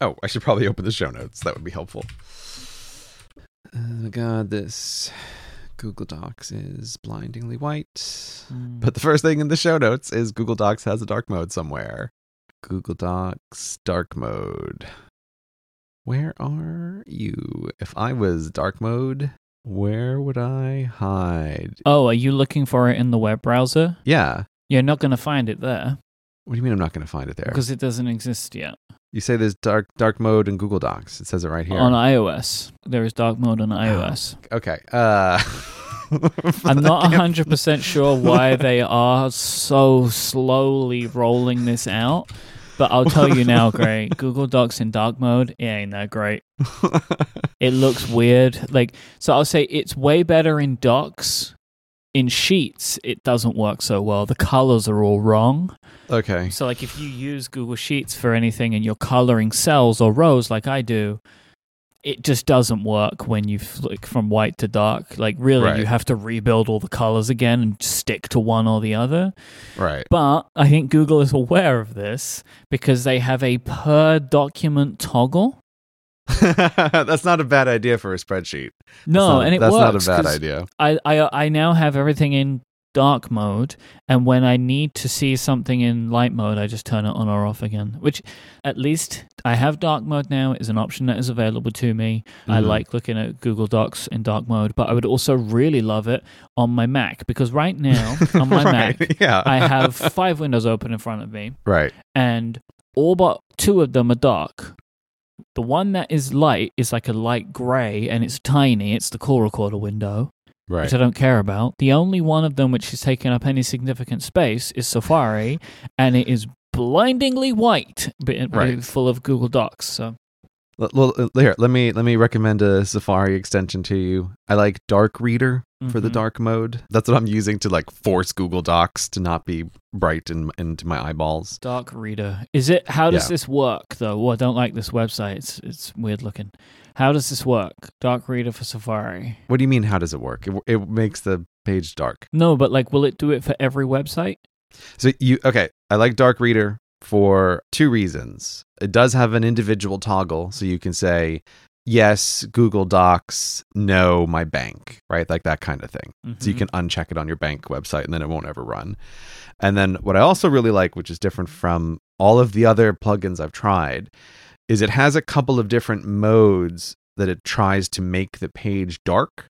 Oh, I should probably open the show notes. That would be helpful. Oh God, this Google Docs is blindingly white. Hmm. But the first thing in the show notes is Google Docs has a dark mode somewhere. Google Docs dark mode. Where are you? If I was dark mode, where would I hide? oh, are you looking for it in the web browser? Yeah. You're not going to find it there What do you mean I'm not going to find it there? because it doesn't exist yet. You say there's dark dark mode in Google Docs. It says it right here. On iOS, there is dark mode on iOS. okay. Uh I'm not 100% sure why they are so slowly rolling this out, but I'll tell you now, Gray. Google Docs in dark mode, it ain't that great. It looks weird. Like, so I'll say it's way better in Docs. In Sheets, it doesn't work so well. The colors are all wrong. okay. So, like, if you use Google Sheets for anything and you're coloring cells or rows, like I do, it just doesn't work when you flick from white to dark. Like, really, Right. you have to rebuild all the colors again and stick to one or the other. Right. But I think Google is aware of this because they have a per document toggle. that's not a bad idea for a spreadsheet. No, not- and it that's works. not a bad idea. I, I I now have everything in dark mode, and when I need to see something in light mode, I just turn it on or off again. Which, at least, I have dark mode now. is an option that is available to me. I Mhm. like looking at Google Docs in dark mode, but I would also really love it on my Mac because right now on my right. Mac, Yeah. I have five windows open in front of me, right. and all but two of them are dark. The one that is light is like a light gray, and it's tiny. It's the call recorder window Right. which I don't care about. The only one of them which is taking up any significant space is Safari, and it is blindingly white, but Right. full of Google Docs. So Well, uh, here, let me let me recommend a Safari extension to you. I like Dark Reader for the Mhm. dark mode. That's what I'm using to like force Google Docs to not be bright in, into my eyeballs. Dark Reader is it? How does Yeah. this work though? Oh, I don't like this website. It's it's weird looking. How does this work? Dark Reader for Safari. What do you mean? How does it work? It, it makes the page dark. No, but like, will it do it for every website? So you okay? I like Dark Reader for two reasons. It does have an individual toggle, so you can say yes, Google Docs, no, my bank, right? Like that kind of thing. So you Mhm. can uncheck it on your bank website and then it won't ever run. And then what I also really like, which is different from all of the other plugins I've tried, is it has a couple of different modes that it tries to make the page dark.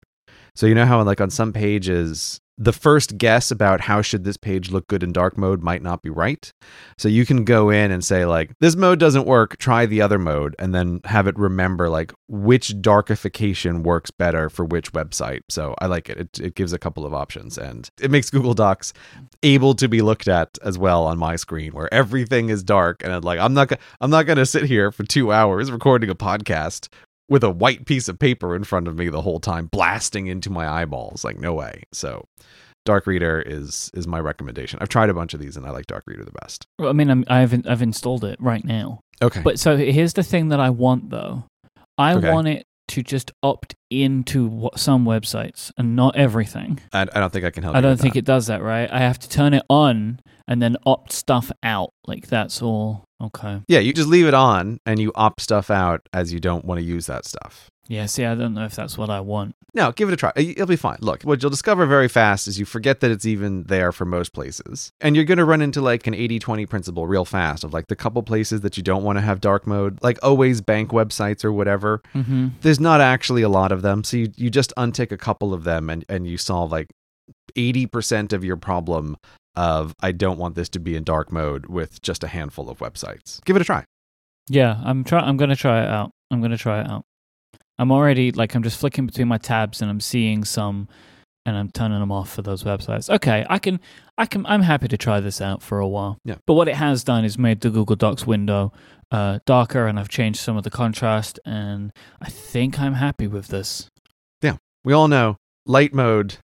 So you know how like on some pages the first guess about how should this page look good in dark mode might not be right. So you can go in and say like this mode doesn't work, try the other mode and then have it remember like which darkification works better for which website. So I like it. It it gives a couple of options and it makes Google Docs able to be looked at as well on my screen where everything is dark and I'm like I'm not I'm not going to sit here for 2 hours recording a podcast with a white piece of paper in front of me the whole time blasting into my eyeballs like no way. So Dark Reader is is my recommendation. I've tried a bunch of these and I like Dark Reader the best. Well, I mean, I'm, I've I've installed it right now. Okay. But so here's the thing that I want though. I Okay. want it to just opt into what, some websites and not everything. I, I don't think I can help I don't think that. it does that, right? I have to turn it on and then opt stuff out. Like that's all. Okay. Yeah, you just leave it on and you opt stuff out as you don't want to use that stuff. Yeah, see, I don't know if that's what I want. No, give it a try. It'll be fine. Look, what you'll discover very fast is you forget that it's even there for most places. And you're going to run into like an 80 20 principle real fast of like the couple places that you don't want to have dark mode, like always bank websites or whatever. Mm-hmm. There's not actually a lot of them. So you, you just untick a couple of them and, and you solve like 80% of your problem of I don't want this to be in dark mode with just a handful of websites. Give it a try. Yeah, I'm try. I'm gonna try it out. I'm gonna try it out. I'm already like I'm just flicking between my tabs and I'm seeing some, and I'm turning them off for those websites. Okay, I can, I can, I'm happy to try this out for a while. Yeah. But what it has done is made the Google Docs window uh, darker, and I've changed some of the contrast, and I think I'm happy with this. Yeah. We all know light mode,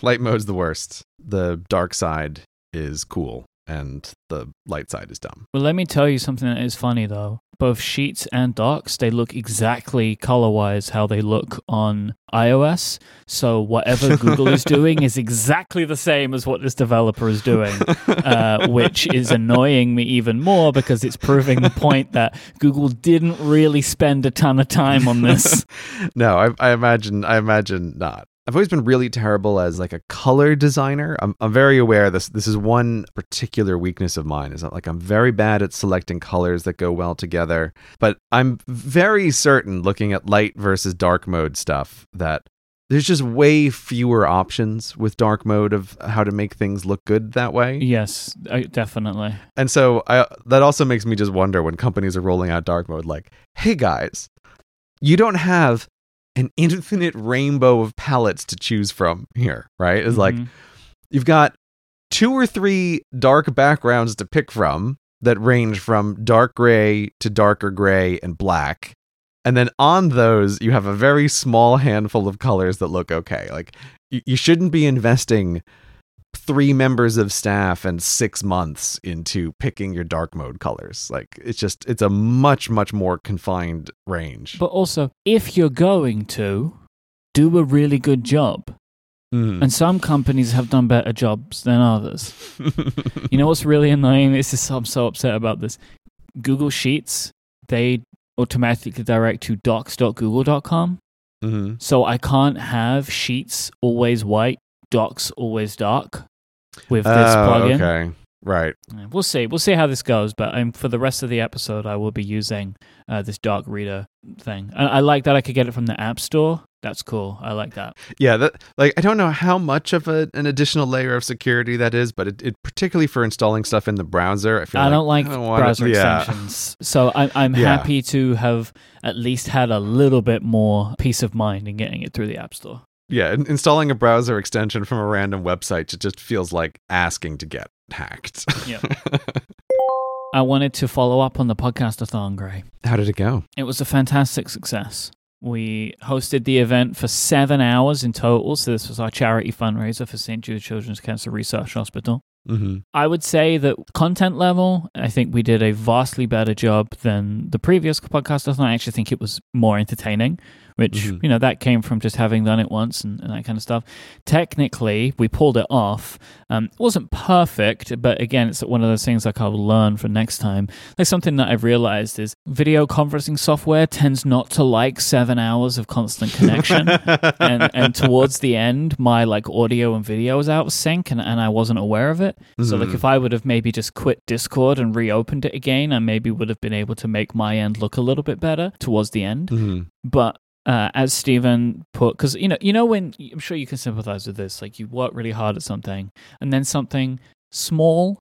light mode's the worst. The dark side is cool and the light side is dumb. Well, let me tell you something that is funny though. Both Sheets and Docs, they look exactly color wise how they look on iOS. So whatever Google is doing is exactly the same as what this developer is doing, uh, which is annoying me even more because it's proving the point that Google didn't really spend a ton of time on this. no, I, I imagine I imagine not. I've always been really terrible as like a color designer. I'm, I'm very aware this this is one particular weakness of mine is that like I'm very bad at selecting colors that go well together. But I'm very certain looking at light versus dark mode stuff that there's just way fewer options with dark mode of how to make things look good that way. Yes, definitely. And so I, that also makes me just wonder when companies are rolling out dark mode like, "Hey guys, you don't have an infinite rainbow of palettes to choose from here, right? It's mm-hmm. like you've got two or three dark backgrounds to pick from that range from dark gray to darker gray and black. And then on those, you have a very small handful of colors that look okay. Like you, you shouldn't be investing three members of staff and six months into picking your dark mode colors. Like it's just it's a much much more confined range. But also, if you're going to do a really good job, mm. and some companies have done better jobs than others. you know what's really annoying? This is I'm so upset about this. Google Sheets they automatically direct to docs.google.com. Mm-hmm. So I can't have Sheets always white Docs always dark with this oh, plugin. Okay. Right. We'll see. We'll see how this goes. But um, for the rest of the episode, I will be using uh, this dark reader thing. I, I like that I could get it from the App Store. That's cool. I like that. Yeah, that like I don't know how much of a, an additional layer of security that is, but it, it particularly for installing stuff in the browser. I feel I like, don't like I don't browser to, extensions, yeah. so I, I'm yeah. happy to have at least had a little bit more peace of mind in getting it through the App Store yeah, installing a browser extension from a random website just feels like asking to get hacked. yeah. I wanted to follow up on the podcast of podcastathon, Gray. How did it go? It was a fantastic success. We hosted the event for seven hours in total. So, this was our charity fundraiser for St. Jude Children's Cancer Research Hospital. Mm-hmm. I would say that content level, I think we did a vastly better job than the previous podcast. I actually think it was more entertaining which mm-hmm. you know that came from just having done it once and, and, that kind of stuff. Technically, we pulled it off. Um, it wasn't perfect, but again, it's one of those things like I'll learn for next time. Like something that I've realized is video conferencing software tends not to like seven hours of constant connection, and and towards the end, my like audio and video was out of sync, and, and I wasn't aware of it. Mm-hmm. So like mm-hmm. if I would have maybe just quit Discord and reopened it again, I maybe would have been able to make my end look a little bit better towards the end. Mm-hmm. But uh, as Stephen put, because you know, you know, when I'm sure you can sympathize with this, like you work really hard at something, and then something small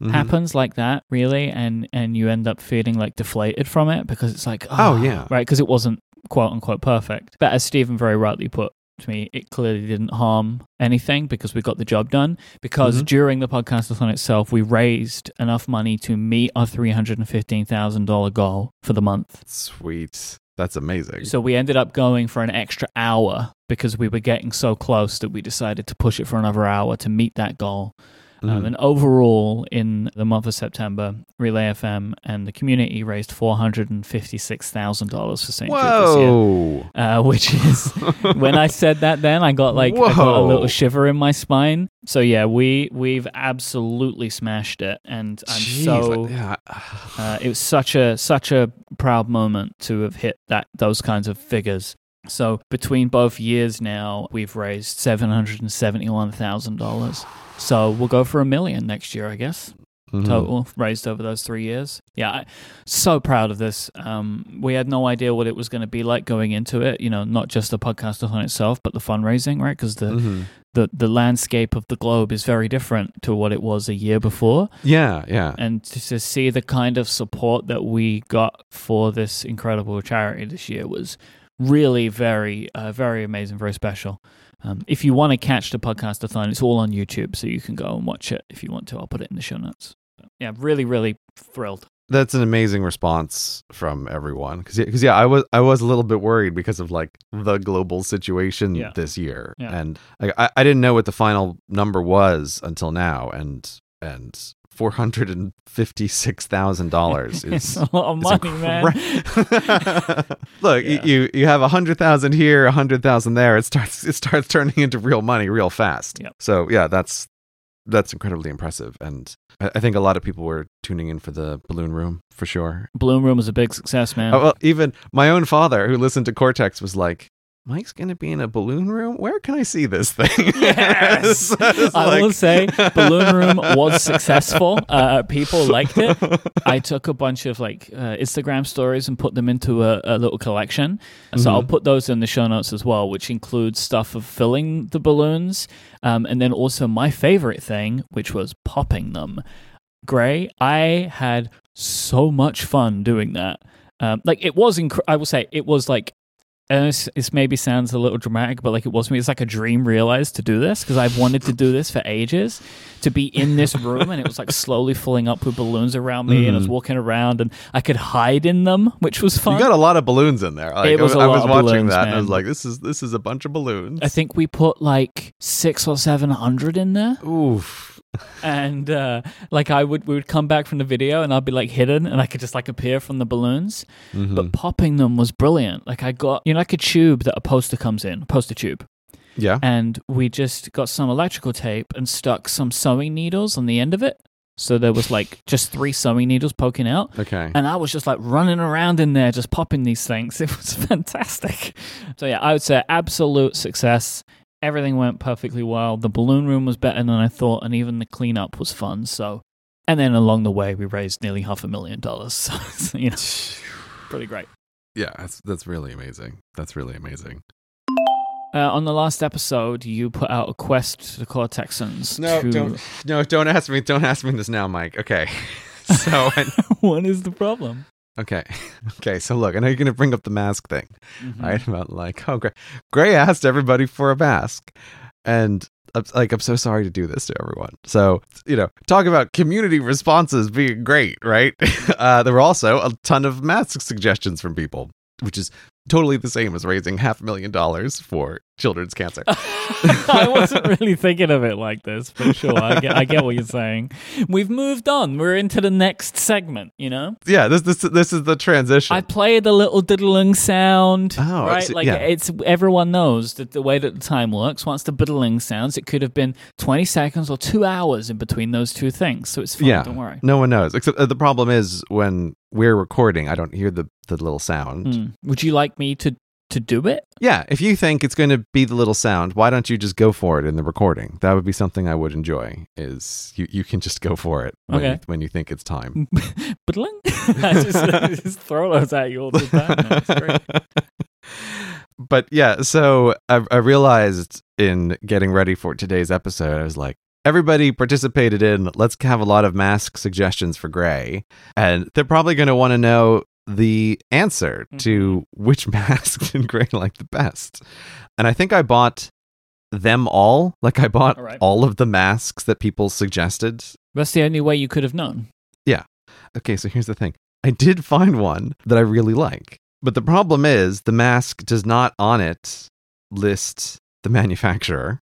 mm-hmm. happens like that, really, and and you end up feeling like deflated from it because it's like, oh, oh yeah, right, because it wasn't quote unquote perfect. But as Stephen very rightly put to me, it clearly didn't harm anything because we got the job done. Because mm-hmm. during the podcastathon itself, we raised enough money to meet our three hundred and fifteen thousand dollar goal for the month. Sweet. That's amazing. So we ended up going for an extra hour because we were getting so close that we decided to push it for another hour to meet that goal. Um, mm. And overall, in the month of September, Relay FM and the community raised four hundred and fifty-six thousand dollars for St. Jude this year, uh, which is when I said that. Then I got like I got a little shiver in my spine. So yeah, we we've absolutely smashed it, and I'm Jeez, so like, yeah. uh, it was such a such a proud moment to have hit that those kinds of figures. So between both years now, we've raised seven hundred and seventy-one thousand dollars. So we'll go for a million next year, I guess. Mm-hmm. Total raised over those three years. Yeah, I, so proud of this. Um, we had no idea what it was going to be like going into it. You know, not just the podcastathon itself, but the fundraising, right? Because the mm-hmm. the the landscape of the globe is very different to what it was a year before. Yeah, yeah. And to, to see the kind of support that we got for this incredible charity this year was really very, uh, very amazing, very special. Um, if you want to catch the podcastathon, it's all on YouTube, so you can go and watch it if you want to. I'll put it in the show notes. yeah, really, really thrilled. That's an amazing response from everyone because because yeah, I was I was a little bit worried because of like the global situation yeah. this year, yeah. and I I didn't know what the final number was until now, and and four hundred and fifty-six thousand dollars it's is a lot of money, man. Look, Yeah. you you have a hundred thousand here, a hundred thousand there. It starts it starts turning into real money real fast. Yep. So yeah, that's that's incredibly impressive, and I, I think a lot of people were tuning in for the balloon room for sure. Balloon Room was a big success, man. Oh, well, even my own father, who listened to Cortex, was like, "Myke's going to be in a balloon room. Where can I see this thing?" Yes. I like- will say Balloon Room was successful. Uh, people liked it. I took a bunch of like uh, Instagram stories and put them into a, a little collection. So I'll Mhm. put those in the show notes as well, which includes stuff of filling the balloons, um, and then also my favorite thing, which was popping them. Gray, I had so much fun doing that. Um, like it was, inc- I will say, it was like and this, this maybe sounds a little dramatic, but like it was me, it's like a dream realized to do this because I've wanted to do this for ages. To be in this room and it was like slowly filling up with balloons around me, and I was Mhm. walking around and I could hide in them, which was fun. You got a lot of balloons in there. Like, It was I a was watching balloons, that, and I was like, "This is this is a bunch of balloons." I think we put like six or seven hundred in there, Oof. And uh, like I would, we would come back from the video, and I'd be like hidden, and I could just like appear from the balloons. Mhm. But popping them was brilliant. Like I got, you know, like a tube that a poster comes in, poster tube. yeah. and we just got some electrical tape and stuck some sewing needles on the end of it. So there was like just three sewing needles poking out. Okay. And I was just like running around in there, just popping these things. It was fantastic. So, yeah, I would say absolute success. Everything went perfectly well. The balloon room was better than I thought, and even the cleanup was fun. So, and then along the way, we raised nearly half a million dollars. So, it's, you know, pretty great. Yeah, that's that's really amazing. That's really amazing. Uh, on the last episode, you put out a quest to the Cortexans. No, to... don't no, don't ask me. Don't ask me this now, Myke. Okay. So I, what is the problem? Okay, okay. So look, I know you're gonna bring up the mask thing, Mhm. right? About like, oh, Gray, Gray asked everybody for a mask, and I'm, like, I'm so sorry to do this to everyone. So you know, talk about community responses being great, right? uh, there were also a ton of mask suggestions from people, which is totally the same as raising half a million dollars for children's cancer. I wasn't really thinking of it like this, but sure, I get, I get what you're saying. We've moved on. We're into the next segment, you know? yeah, this this this is the transition. I play the little diddling sound, Oh, right? Like yeah. it's everyone knows that the way that the time works. Once the diddling sounds, it could have been 20 seconds or two hours in between those two things. So it's fine. yeah, Don't worry. No one knows. Except uh, the problem is when we're recording, I don't hear the the little sound. Mm. Would you like me to to do it? Yeah, if you think it's going to be the little sound, why don't you just go for it in the recording? That would be something I would enjoy. Is you, you can just go for it when, Okay. you, when you think it's time. Diddling? I just, I just throw those at you all the time. man. It's great. but yeah, so I, I realized in getting ready for today's episode, I was like, everybody participated in let's have a lot of mask suggestions for Gray, and they're probably going to want to know the answer to mm-hmm. which mask did Gray like the best. And I think I bought them all. Like I bought All right. all of the masks that people suggested. That's the only way you could have known. Yeah. Okay, so here's the thing. I did find one that I really like. But the problem is the mask does not on it list the manufacturer.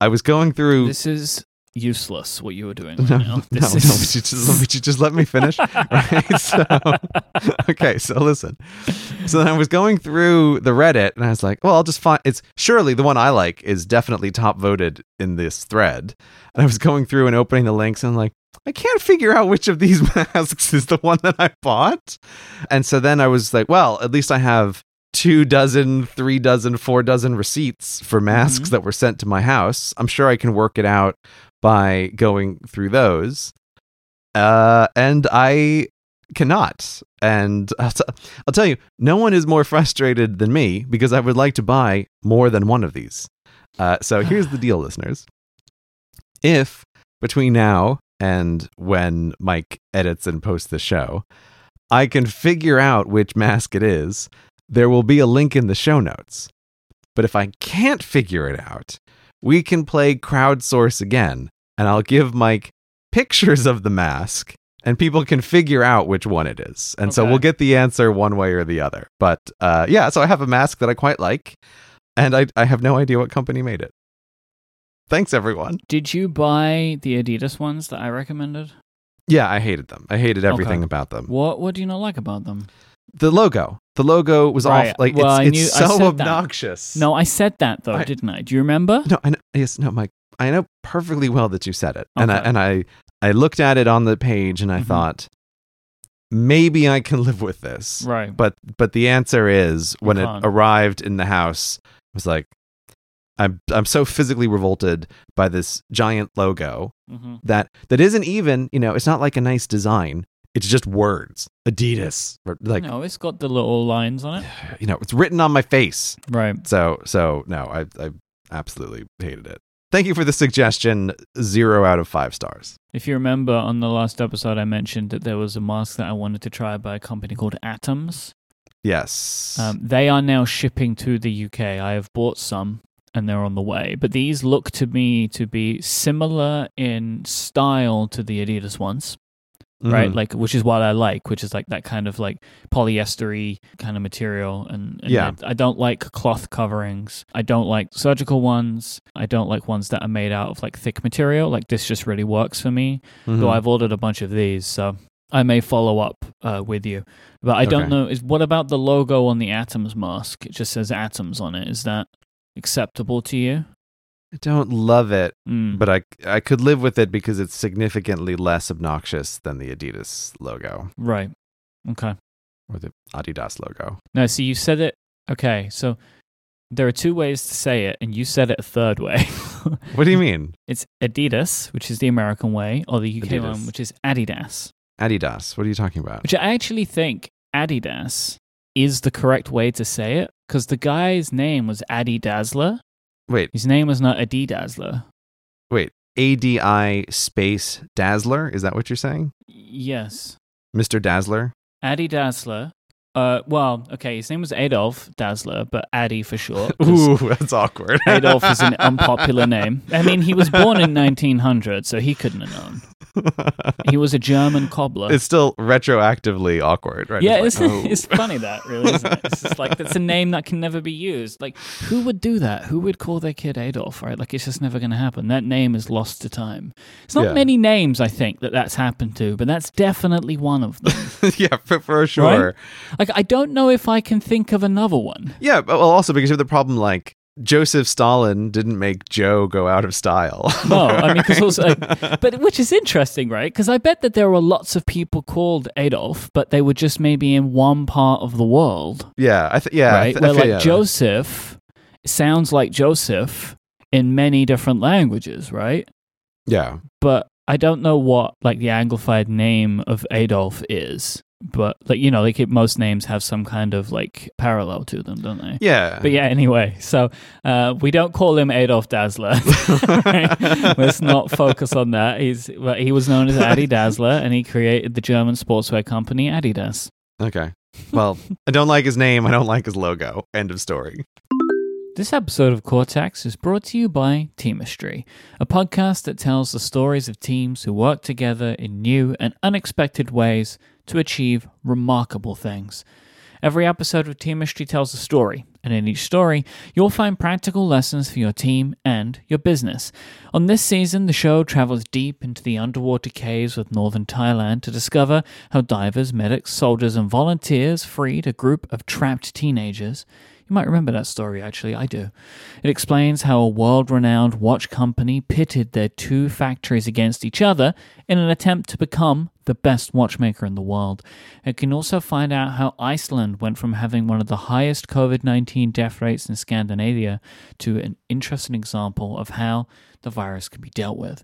I was going through This is useless. What you were doing right no, now. no, no, would you just, would you just let me finish? right? So, okay, so listen. So then I was going through the Reddit and I was like, well, I'll just find it's surely the one I like is definitely top voted in this thread. And I was going through and opening the links and I'm like, I can't figure out which of these masks is the one that I bought. And so then I was like, well, at least I have two dozen, three dozen, four dozen receipts for masks Mhm. that were sent to my house. I'm sure I can work it out by going through those. Uh, and I cannot. And I'll, t- I'll tell you, no one is more frustrated than me because I would like to buy more than one of these. Uh, so here's the deal, listeners. If between now and when Myke edits and posts the show, I can figure out which mask it is, there will be a link in the show notes. But if I can't figure it out, we can play crowdsource again, and I'll give Myke pictures of the mask, and people can figure out which one it is. And so we'll get the answer one way or the other. But uh, yeah, so I have a mask that I quite like, and I, I have no idea what company made it. Thanks, everyone. Did you buy the Adidas ones that I recommended? Yeah, I hated them. I hated everything Okay. about them. What What do you not like about them? The logo. The logo was Right. off. Like Well, it's, it's so said that. obnoxious. No, I said that though, I- didn't I? Do you remember? no, I know, yes, no, Myke. I know perfectly well that you said it, and I and I I looked at it on the page and I Mhm. thought maybe I can live with this. Right. But but the answer is when it can't. arrived in the house I was like I'm I'm so physically revolted by this giant logo hmm that that isn't even, you know, it's not like a nice design. It's just words. Adidas. Or like no, it's got the little lines on it. you know, it's written on my face. Right. So so no, I I absolutely hated it. Thank you for the suggestion. Zero out of five stars. If you remember on the last episode, I mentioned that there was a mask that I wanted to try by a company called Atoms. Yes. Um, they are now shipping to the UK. I have bought some and they're on the way. But these look to me to be similar in style to the Adidas ones, right? Mhm. Like, which is what I like, which is like that kind of like polyestery kind of material. And, and Yeah. I, I don't like cloth coverings. I don't like surgical ones. I don't like ones that are made out of like thick material. Like this just really works for me. Mhm. Though I've ordered a bunch of these, so I may follow up uh, with you. But I don't know. Is what about the logo on the Atoms mask? It just says Atoms on it. Is that acceptable to you? I don't love it, Mm. but I I could live with it because it's significantly less obnoxious than the Adidas logo right. Okay. or the Adidas logo. No, see, you said it. Okay, so there are two ways to say it, and you said it a third way. What do you mean? it's Adidas, which is the American way, or the UK Adidas. one, which is Adidas. Adidas. What are you talking about? Which I actually think Adidas is the correct way to say it because the guy's name was Adi Dassler. Wait, His name was not Adi Dassler. wait. ADI space Dassler? Is that what you're saying? Yes. Mr. Dassler? Adi Dassler. Uh, well, okay, his name was Adolf Dassler, but Adi for short. Ooh, that's awkward. Adolf is an unpopular name. I mean, he was born in 1900, so he couldn't have known. He was a German cobbler. it's still retroactively awkward, right? yeah, It's it's, like, oh. it's funny that really, isn't it? It's just like that's a name that can never be used. Like, who would do that? Who would call their kid Adolf? Right? Like, it's just never going to happen. That name is lost to time. It's not Yeah. many names I think that that's happened to, but that's definitely one of them. yeah, for, for sure. Like, I don't know if I can think of another one. Yeah, but well, also because you have the problem like Joseph Stalin didn't make Joe go out of style. No, I mean, because also, but which is interesting, right? Because I bet that there were lots of people called Adolf, but they were just maybe in one part of the world, yeah, I th- yeah, I right? th- I feel- like yeah. Joseph sounds like Joseph in many different languages, right? Yeah, But I don't know what like the anglified name of Adolf is. But like you know, like it, most names have some kind of like parallel to them, don't they? yeah, But yeah, anyway, so uh, we don't call him Adolf Dassler. Let's not focus on that. He's well, he was known as Adi Dassler, and he created the German sportswear company Adidas. Okay. Well, I don't like his name. I don't like his logo. End of story. This episode of Cortex is brought to you by Teamistry, a podcast that tells the stories of teams who work together in new and unexpected ways to achieve remarkable things. Every episode of Teamistry tells a story, and in each story, you'll find practical lessons for your team and your business. On this season, the show travels deep into the underwater caves of northern Thailand to discover how divers, medics, soldiers, and volunteers freed a group of trapped teenagers. You might remember that story, actually. I do. It explains how a world renowned watch company pitted their two factories against each other in an attempt to become the best watchmaker in the world. It can also find out how Iceland went from having one of the highest COVID 19 death rates in Scandinavia to an interesting example of how the virus can be dealt with.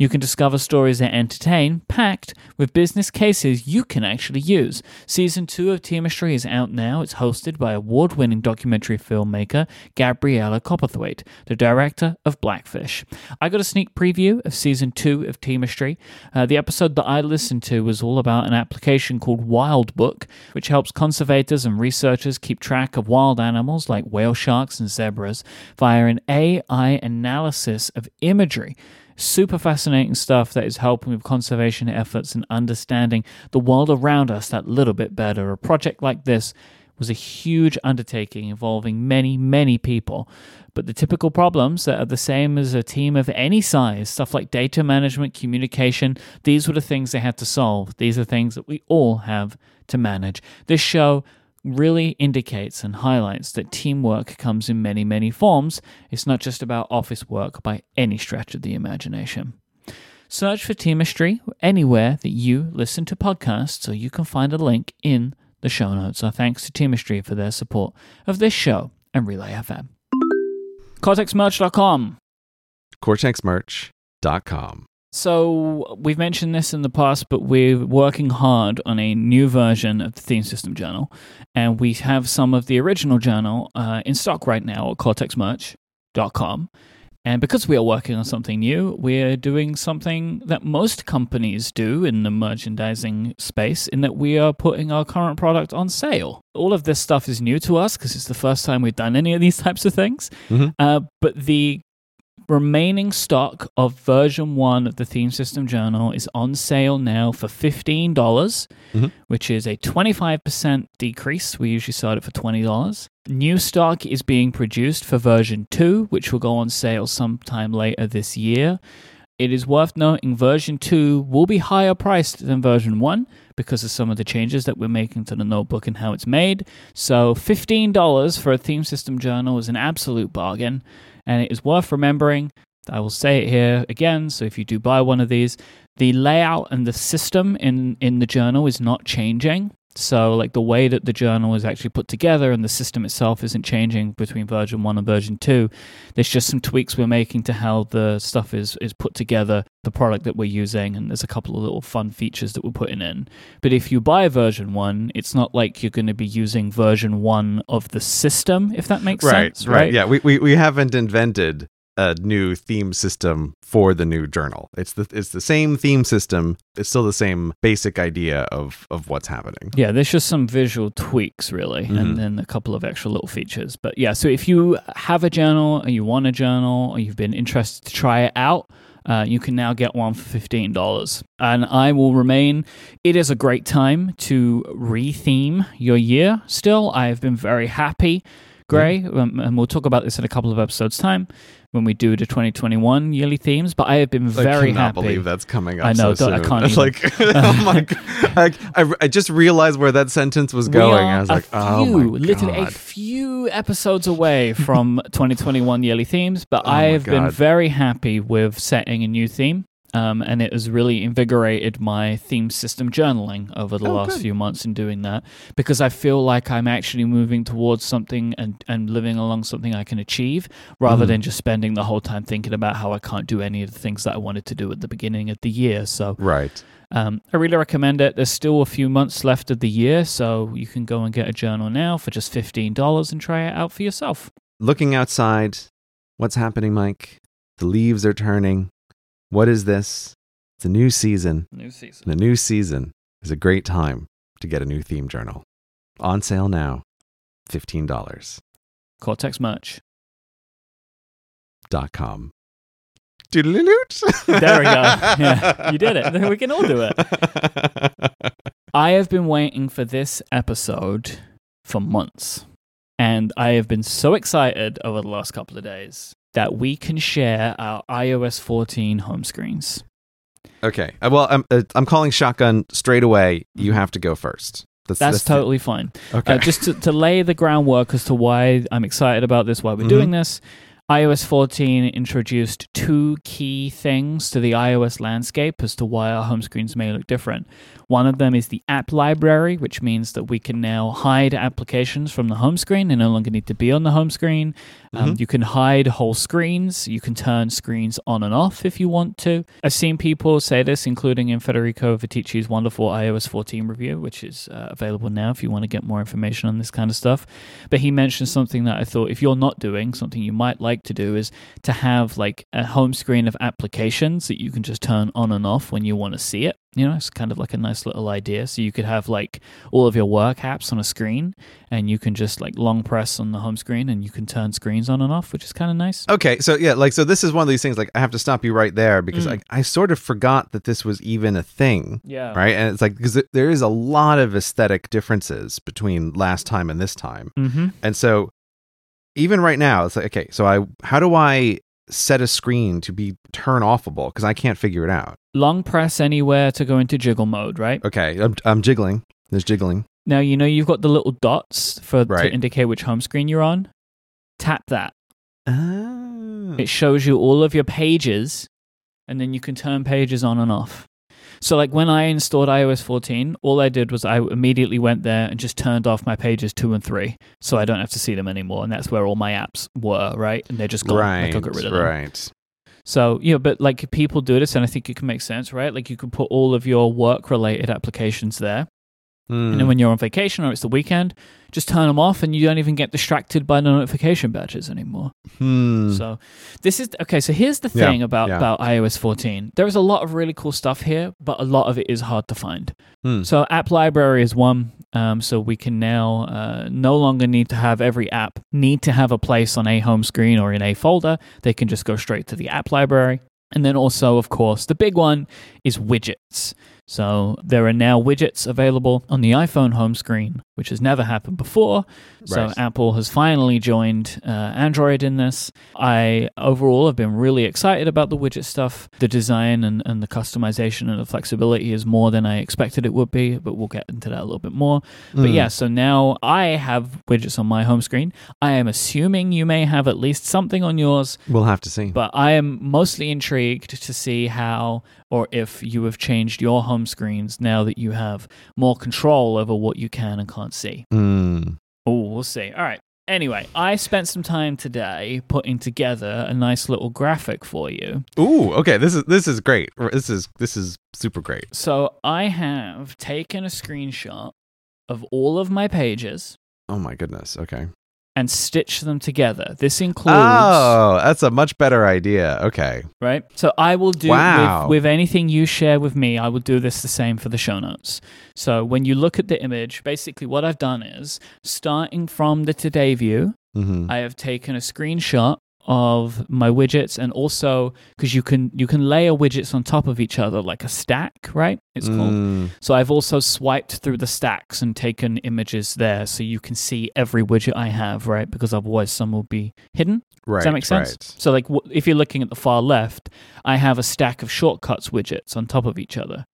You can discover stories that entertain, packed with business cases you can actually use. Season 2 of Teamistry is out now. It's hosted by award winning documentary filmmaker Gabriela Cowperthwaite, the director of Blackfish. I got a sneak preview of Season 2 of Teamistry. Uh, the episode that I listened to was all about an application called Wildbook, which helps conservators and researchers keep track of wild animals like whale sharks and zebras via an AI analysis of imagery super fascinating stuff that is helping with conservation efforts and understanding the world around us that little bit better. A project like this was a huge undertaking involving many, many people. But the typical problems that are the same as a team of any size, stuff like data management, communication, these were the things they had to solve. These are things that we all have to manage. This show really indicates and highlights that teamwork comes in many, many forms. It's not just about office work by any stretch of the imagination. Search for Teamistry anywhere that you listen to podcasts, so you can find a link in the show notes. Our thanks to Teamistry for their support of this show and Relay FM. CortexMerch.com. CortexMerch.com. So we've mentioned this in the past, but we're working hard on a new version of the theme system journal, and we have some of the original journal uh, in stock right now at cortexmerch.com. And because we are working on something new, we're doing something that most companies do in the merchandising space, in that we are putting our current product on sale. All of this stuff is new to us because it's the first time we've done any of these types of things. Mm-hmm. Uh, but the remaining stock of version one of the theme system journal is on sale now for $15 Mhm. which is a 25% decrease. We usually sell it for $20 new stock is being produced for version 2 which will go on sale sometime later this year. It is worth noting version 2 will be higher priced than version 1 because of some of the changes that we're making to the notebook and how it's made. So $15 for a theme system journal is an absolute bargain and it is worth remembering. I will say it here again. So if you do buy one of these, the layout and the system in in the journal is not changing. So like the way that the journal is actually put together and the system itself isn't changing between version 1 and version 2. There's just some tweaks we're making to how the stuff is is put together, the product that we're using and there's a couple of little fun features that we're putting in. But if you buy version 1, it's not like you're going to be using version 1 of the system if that makes Right, sense, right. Yeah, we, we, we haven't invented a new theme system for the new journal. It's the it's the same theme system. It's still the same basic idea of of what's happening. Yeah, there's just some visual tweaks, really, Mhm. and then a couple of extra little features. But yeah, so if you have a journal, or you want a journal, or you've been interested to try it out, uh, you can now get one for fifteen dollars. And I will remain. It is a great time to re-theme your year. Still, I have been very happy. Gray, um, and we'll talk about this in a couple of episodes' time when we do the 2021 yearly themes. But I have been very happy. I cannot happy. believe that's coming up. I know, so don't- I can't It's like, oh my god! I, I, I just realized where that sentence was going. I was like, a oh few, my literally a few episodes away from 2021 yearly themes, but Oh I have been very happy with setting a new theme. Um, and it has really invigorated my theme system journaling over the Oh, last good. few months in doing that because I feel like I'm actually moving towards something and, and living along something I can achieve rather Mhm. than just spending the whole time thinking about how I can't do any of the things that I wanted to do at the beginning of the year. So Right. um, I really recommend it. There's still a few months left of the year, so you can go and get a journal now for just $15 and try it out for yourself. Looking outside, what's happening, Myke? The leaves are turning. What is this? It's a new season. New season. And a new season is a great time to get a new theme journal. On sale now, fifteen dollars. Cortex merch. dot com. Doodle-loot. There we go. Yeah, you did it. We can all do it. I have been waiting for this episode for months. And I have been so excited over the last couple of days that we can share our iOS 14 home screens. Okay. Uh, Well, I'm uh, I'm calling shotgun straight away. You have to go first. That's, totally fine. okay. Uh, just to, to lay the groundwork as to why I'm excited about this, why we're Mhm. doing this, iOS 14 introduced two key things to the iOS landscape as to why our home screens may look different. One of them is the app library, which means that we can now hide applications from the home screen. They no longer need to be on the home screen. Um, You can hide whole screens. You can turn screens on and off if you want to. I've seen people say this, including in Federico Viticci's wonderful iOS 14 review, which is uh, available now if you want to get more information on this kind of stuff. But he mentioned something that I thought if you're not doing, something you might like to do is to have like a home screen of applications that you can just turn on and off when you want to see it. You know, it's kind of like a nice little idea. So you could have like all of your work apps on a screen, and you can just like long press on the home screen, and you can turn screens on and off, which is kind of nice. Okay, so yeah, like so this is one of these things like I have to stop you right there because Mm. I, I sort of forgot that this was even a thing. Yeah. Right? And it's like because there is a lot of aesthetic differences between last time and this time. Mm-hmm. And so even right now, it's like okay, so I how do I set a screen to be turn offable because I can't figure it out. Long press anywhere to go into jiggle mode, right? Okay, I'm, I'm jiggling. There's jiggling. Now you know you've got the little dots for to indicate which home screen you're on. Tap that. Ah. It shows you all of your pages, and then you can turn pages on and off. So, like when I installed iOS 14, all I did was I immediately went there and just turned off my pages two and three, so I don't have to see them anymore. And that's where all my apps were, right? And they're just gone. right, I got rid of them. right. So, you know, but like people do this, and I think it can make sense, right? Like you can put all of your work related applications there. Hmm. And then when you're on vacation or it's the weekend, just turn them off and you don't even get distracted by the notification badges anymore. Hmm. So this is okay. So here's the Yeah, thing about yeah. about iOS 14. There is a lot of really cool stuff here, but a lot of it is hard to find. Hmm. So app library is one. Um, so we can now uh, no longer need to have every app need to have a place on a home screen or in a folder. They can just go straight to the app library. And then also, of course, the big one is widgets. So there are now widgets available on the iPhone home screen, which has never happened before. So Apple has finally joined uh, Android in this. I overall have been really excited about the widget stuff. The design and, and the customization and the flexibility is more than I expected it would be, but we'll get into that a little bit more. But Hmm. yeah, so now I have widgets on my home screen. I am assuming you may have at least something on yours, we'll have to see. but I am mostly intrigued to see how or if you have changed your home screens now that you have more control over what you can and can't see. Hmm. Oh, we'll see. All right. Anyway, I spent some time today putting together a nice little graphic for you. Ooh, okay. This is this is great. This is this is super great. So I have taken a screenshot of all of my pages Oh my goodness. Okay. And stitch them together. This includes Oh, that's a much better idea. Okay. right? So I will do Wow. with, with anything you share with me, I will do this the same for the show notes. So when you look at the image, basically what I've done is starting from the today view, Mm-hmm. I have taken a screenshot of my widgets and also because you can you can layer widgets on top of each other like a stack, right? It's called. Mm, So I've also swiped through the stacks and taken images there so you can see every widget I have, right? Because otherwise some will be hidden. right. Does that make sense? Right. So, like, w- if you're looking at the far left, I have a stack of shortcuts widgets on top of each other.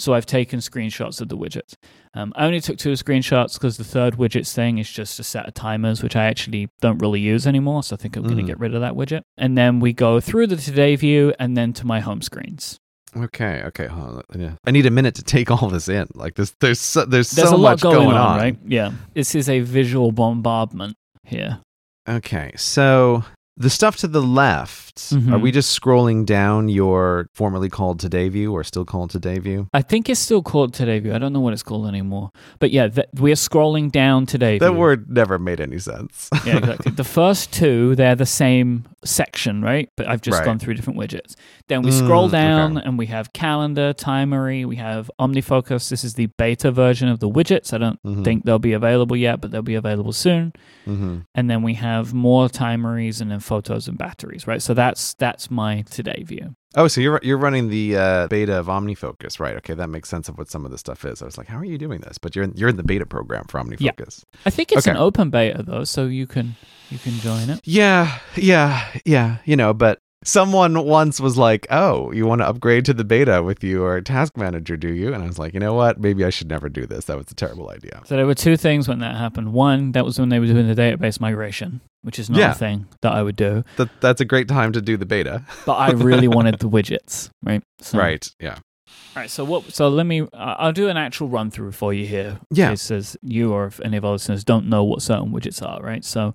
So I've taken screenshots of the widgets. Um, I only took two screenshots because the third widgets thing is just a set of timers, which I actually don't really use anymore. So I think I'm going to get rid of that widget. And then we go through the today view and then to my home screens. Okay. Okay. Hold on. Yeah. I need a minute to take all this in. Like this. There's so, there's, There's so much going, going, on, right? Yeah. This is a visual bombardment here. Okay. So the stuff to the left. Mhm. Are we just scrolling down your formerly called Today View or still called Today View? I think it's still called Today View. I don't know what it's called anymore. But yeah, th- we're scrolling down Today That View. word never made any sense. yeah, exactly. The first two, they're the same section, right? But I've just Right. gone through different widgets. Then we Mm, scroll down okay. and we have calendar, timery, we have OmniFocus. This is the beta version of the widgets. I don't Mhm. think they'll be available yet, but they'll be available soon. Mhm. And then we have more timeries and then photos and batteries, right? So that's that's my today view. Oh, so you're you're running the uh, beta of OmniFocus, right? Okay, that makes sense of what some of this stuff is. I was like, how are you doing this? But you're in, you're in the beta program for OmniFocus. I think it's an open beta though, so you can you can join it. Yeah, yeah, yeah. You know, but someone once was like, "Oh, you want to upgrade to the beta with your task manager, do you?" And I was like, "You know what? Maybe I should never do this. That was a terrible idea." So there were two things when that happened. One, that was when they were doing the database migration, which is not Yeah. a thing that I would do. That that's a great time to do the beta. but I really wanted the widgets, right? So, Right. Yeah. All right. So what? So let me. I'll do an actual run through for you here. Yeah. It says you or if any of our listeners don't know what certain widgets are, right? So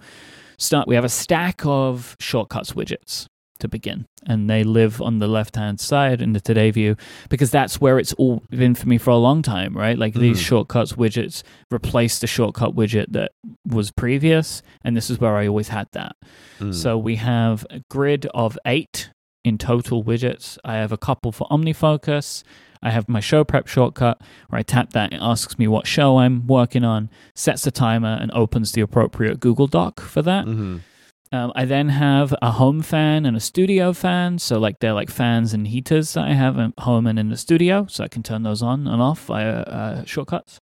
start. We have a stack of shortcuts widgets to begin, and they live on the left hand side in the today view because that's where it's all been for me for a long time, right? Like these Mhm. shortcuts widgets replace the shortcut widget that was previous, and this is where I always had that. Mm. So we have a grid of eight in total widgets. I have a couple for OmniFocus. I have my show prep shortcut where I tap that, it asks me what show I'm working on, sets the timer, and opens the appropriate Google Doc for that. hmm Um, I then have a home fan and a studio fan. So, like, they're like fans and heaters that I have at home and in the studio. So, I can turn those on and off via uh, shortcuts.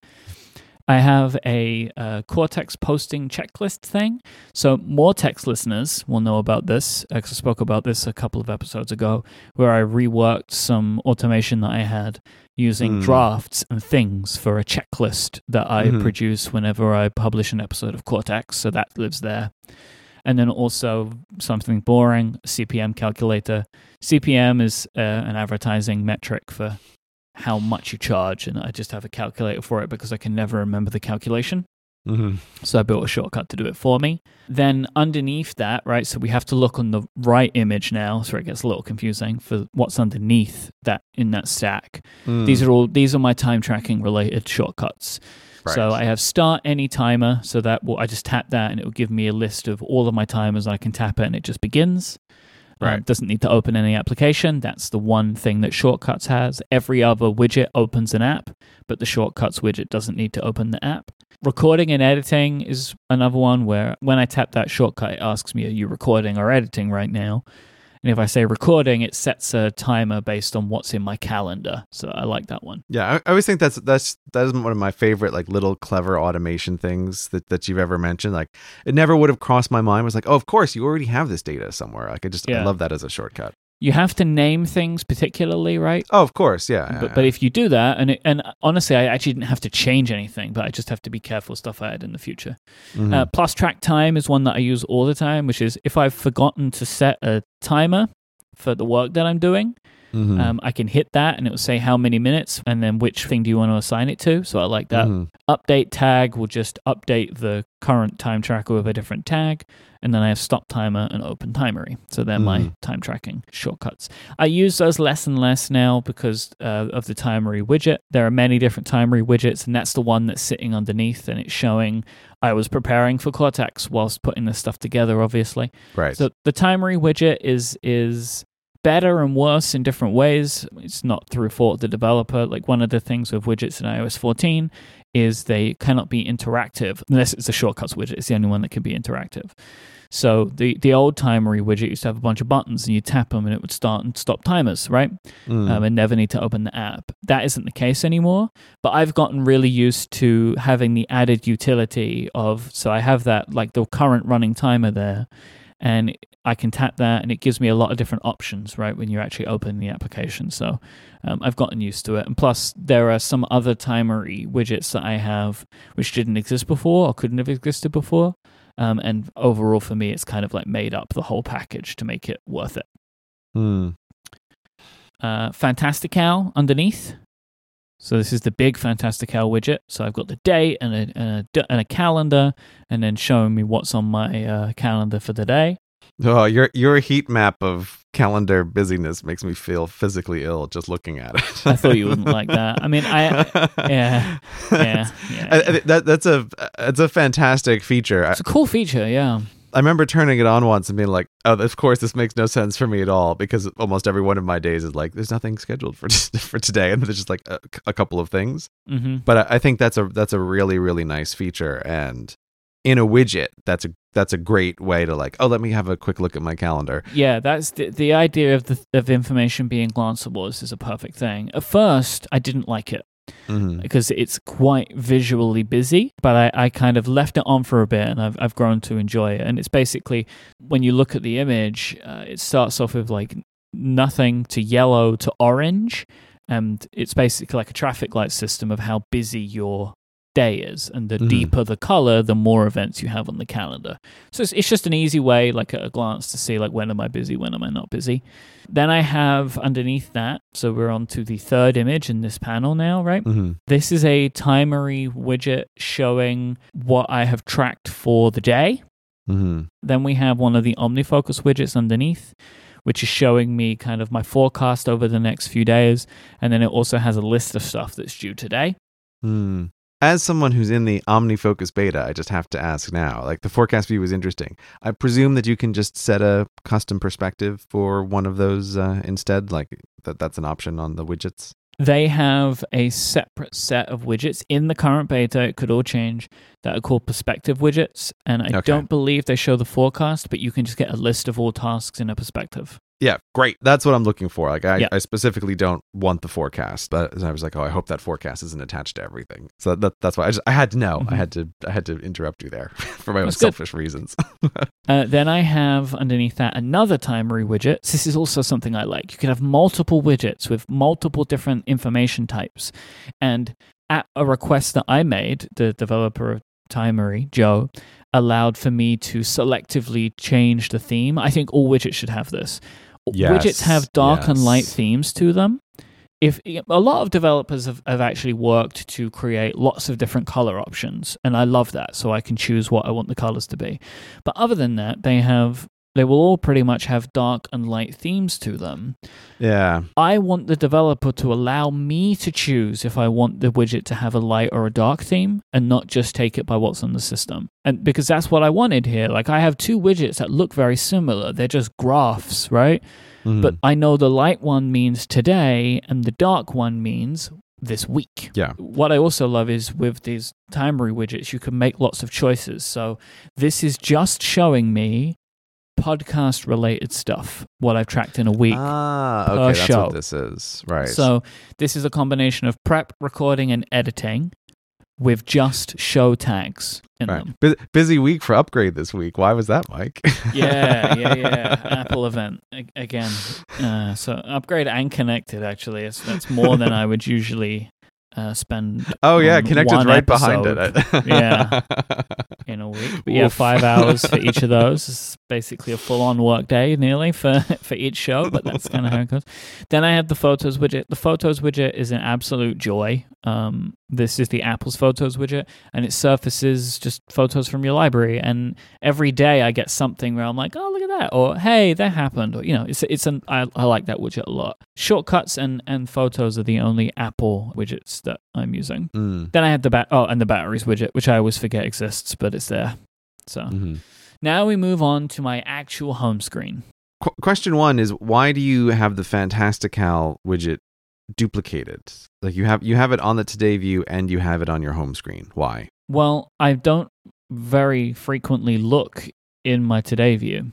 I have a uh, Cortex posting checklist thing. So, Cortex listeners will know about this. I spoke about this a couple of episodes ago, where I reworked some automation that I had using Hmm. drafts and things for a checklist that I Mhm. produce whenever I publish an episode of Cortex. So, that lives there and then also something boring CPM calculator. CPM is uh, an advertising metric for how much you charge, and I just have a calculator for it because I can never remember the calculation. hmm So I built a shortcut to do it for me. Then underneath that, right, so we have to look on the right image now, so it gets a little confusing for what's underneath that in that stack. Mm. These are all these are my time tracking related shortcuts. So I have start any timer, so that will I just tap that and it will give me a list of all of my timers. I can tap it and it just begins. Um, Right. doesn't need to open any application. That's the one thing that Shortcuts has. Every other widget opens an app, but the Shortcuts widget doesn't need to open the app. Recording and editing is another one where when I tap that shortcut, it asks me, Are you recording or editing right now? And if I say recording, it sets a timer based on what's in my calendar. So I like that one. Yeah, I, I always think that's that's that is one of my favorite like little clever automation things that, that you've ever mentioned. Like it never would have crossed my mind. It was like, oh, of course, you already have this data somewhere. Like I just I love that as a shortcut. You have to name things particularly, right? Oh, of course, yeah. yeah, But, but if you do that, and it, and honestly, I actually didn't have to change anything, but I just have to be careful stuff I add in the future. yeah. Mhm. Uh, plus track time is one that I use all the time, which is if I've forgotten to set a timer for the work that I'm doing, Mhm. um, I can hit that and it will say how many minutes and then which thing do you want to assign it to. So I like that. Mhm. Update tag will just update the current time tracker with a different tag. And then I have stop timer and open timery. So they're my Mhm. time tracking shortcuts. I use those less and less now because uh, of the timery widget. There are many different timery widgets, and that's the one that's sitting underneath and it's showing I was preparing for Cortex whilst putting this stuff together, obviously. Right. So the timery widget is is better and worse in different ways. It's not through fault the developer. Like one of the things with widgets in iOS 14 is they cannot be interactive unless it's a shortcuts widget. It's the only one that can be interactive. So the the old timery widget used to have a bunch of buttons and you tap them and it would start and stop timers, right? Mm. um, and never need to open the app. That isn't the case anymore. But I've gotten really used to having the added utility of so I have that like the current running timer there, and I can tap that, and it gives me a lot of different options. Right when you're actually opening the application, so um, I've gotten used to it. And plus, there are some other timery widgets that I have which didn't exist before or couldn't have existed before. Um, and overall, for me, it's kind of like made up the whole package to make it worth it Mm. uh, Fantastical underneath. So this is the big fantastic Fantastical widget. So I've got the date and a, and a, and a calendar, and then showing me what's on my uh, calendar for the day. Oh, your your heat map of calendar busyness makes me feel physically ill just looking at it. I thought you wouldn't like that. I mean, I yeah yeah yeah. That that's a it's a fantastic feature. It's a cool feature, yeah. I remember turning it on once and being like, "Oh, of course, this makes no sense for me at all," because almost every one of my days is like, "There's nothing scheduled for for today," and there's just like a, a couple of things. hmm But I, I think that's a that's a really really nice feature, and in a widget, that's a that's a great way to like, oh, let me have a quick look at my calendar. Yeah, that's the the idea of the of information being glanceable is, is a perfect thing. At first, I didn't like it. Mhm. because it's quite visually busy. But I, I kind of left it on for a bit and I've, I've grown to enjoy it. And it's basically when you look at the image, uh, it starts off with like nothing to yellow to orange. And it's basically like a traffic light system of how busy your day is. And the Mhm. deeper the color, the more events you have on the calendar. So it's, it's just an easy way, like at a glance, to see like when am I busy, when am I not busy. Then I have underneath that, so we're on to the third image in this panel now, right? Mhm. This is a timery widget showing what I have tracked for the day. Mhm. Then we have one of the OmniFocus widgets underneath, which is showing me kind of my forecast over the next few days. And then it also has a list of stuff that's due today. Hmm. As someone who's in the OmniFocus beta, I just have to ask now. Like the forecast view is interesting. I presume that you can just set a custom perspective for one of those uh, instead. Like that that's an option on the widgets. they have a separate set of widgets in the current beta. It could all change that are called perspective widgets. And I Okay. don't believe they show the forecast, but you can just get a list of all tasks in a perspective. Yeah, great. That's what I'm looking for. Like, I, Yeah. I specifically don't want the forecast, but I was like, oh, I hope that forecast isn't attached to everything. So that, that's why I just I had to know. I Mhm. had to I had to interrupt you there for my own good. selfish reasons. Uh, then I have underneath that another timery widget. This is also something I like. You can have multiple widgets with multiple different information types. And at a request that I made, the developer of Timery, Joe, allowed for me to selectively change the theme. I think all widgets should have this. Yes, widgets have dark and light themes to them. If a lot of developers have, have actually worked to create lots of different color options, and I love that, so I can choose what I want the colors to be. But other than that, they have they will all pretty much have dark and light themes to them. yeah. I want the developer to allow me to choose if I want the widget to have a light or a dark theme and not just take it by what's on the system. And because that's what I wanted here. Like I have two widgets that look very similar. They're just graphs, right? Mhm. But I know the light one means today and the dark one means this week. Yeah. What I also love is with these timery widgets, you can make lots of choices. So this is just showing me podcast related stuff, what I've tracked in a week. ah, per that's show. what this is. Right. So this is a combination of prep, recording, and editing with just show tags in right. them. Bu- busy week for upgrade this week. Why was that, Myke? Yeah, yeah, yeah. Apple event a- again. Uh, so upgrade and connected actually. It's, that's more than I would usually uh, spend. oh yeah, on connected's one right behind it. Yeah. in a week. Yeah, five hours for each of those. It's basically a full on work day nearly for, for each show, but that's kind of how it goes. Then I have the photos widget. The photos widget is an absolute joy. Um, this is the Apple's photos widget, and it surfaces just photos from your library. And every day I get something where I'm like, oh, look at that, or hey, that happened, or you know, it's it's an I, I like that widget a lot. Shortcuts and and photos are the only Apple widgets that I'm using. Mm, Then I have the bat oh, and the batteries widget, which I always forget exists, but it's there. So mhm. Now we move on to my actual home screen. Qu- question one is why do you have the Fantastical widget duplicated? Like you have you have it on the Today View and you have it on your home screen. Why? Well, I don't very frequently look in my Today view,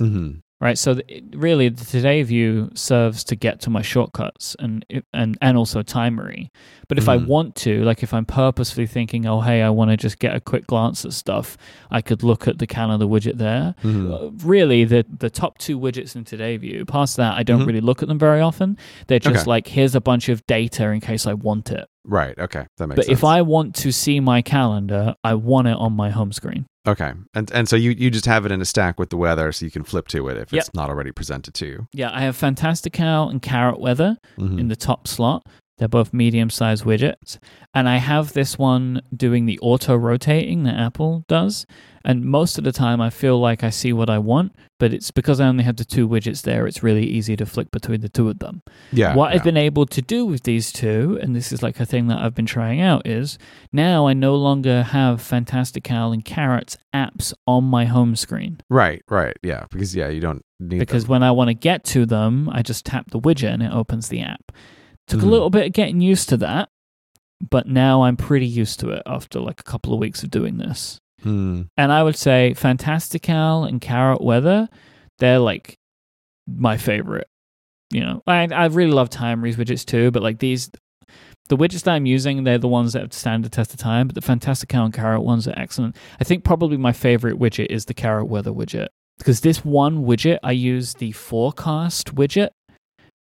Mm-hmm. Right? So it- really, the Today view serves to get to my shortcuts and and and also timery. But if I Mhm. want to, like if I'm purposefully thinking, oh hey, I want to just get a quick glance at stuff, I could look at the calendar widget there. Mm-hmm. Uh, really the the top two widgets in today view past that i don't Mhm. really look at them very often they're just Okay. like here's a bunch of data in case i want it Right. Okay. That makes but sense. if i want to see my calendar i want it on my home screen okay, and and so you you just have it in a stack with the weather, so you can flip to it if Yep. it's not already presented to you. yeah i have fantastical and carrot weather Mhm. in the top slot they're both medium sized widgets and i have this one doing the auto rotating that apple does and most of the time i feel like i see what i want but it's because i only have the two widgets there it's really easy to flick between the two of them yeah. what yeah. I've been able to do with these two, and this is like a thing that I've been trying out, is now I no longer have Fantastical and Carrots apps on my home screen. Right. Right. Yeah. Because yeah, you don't need Because them. when I want to get to them, I just tap the widget and it opens the app. Took a Mhm. little bit of getting used to that, but now I'm pretty used to it after like a couple of weeks of doing this. Hmm. And I would say Fantastical and Carrot Weather, they're like my favorite. You know, I I really love Timeries widgets too, but like these, the widgets that I'm using, they're the ones that have stand the test of time. But the Fantastical and Carrot ones are excellent. I think probably my favorite widget is the Carrot Weather widget because this one widget I use the forecast widget,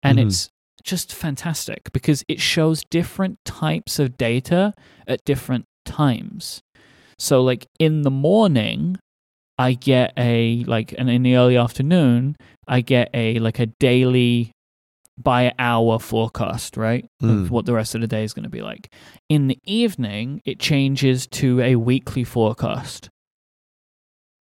and Mhm. it's just fantastic because it shows different types of data at different times. So like in the morning, I get a like and in the early afternoon, I get a like a daily by hour forecast, right? Mm. Of what the rest of the day is going to be like. In the evening, it changes to a weekly forecast.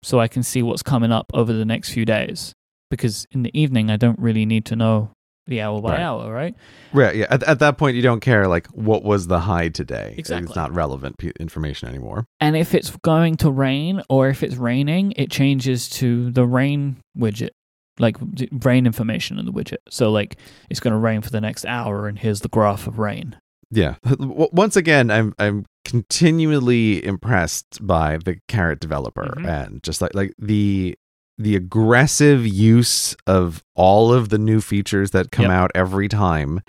So I can see what's coming up over the next few days because in the evening I don't really need to know the hour by Right. hour, right? Right. Yeah. At, at that point, you don't care like what was the high today. Exactly. It's not relevant p- information anymore. And if it's going to rain or if it's raining, it changes to the rain widget. like rain information in the widget. So like it's going to rain for the next hour, and here's the graph of rain. Yeah. Once again, I'm I'm continually impressed by the Carrot developer Mhm. and just like like the the aggressive use of all of the new features that come Yep. out every time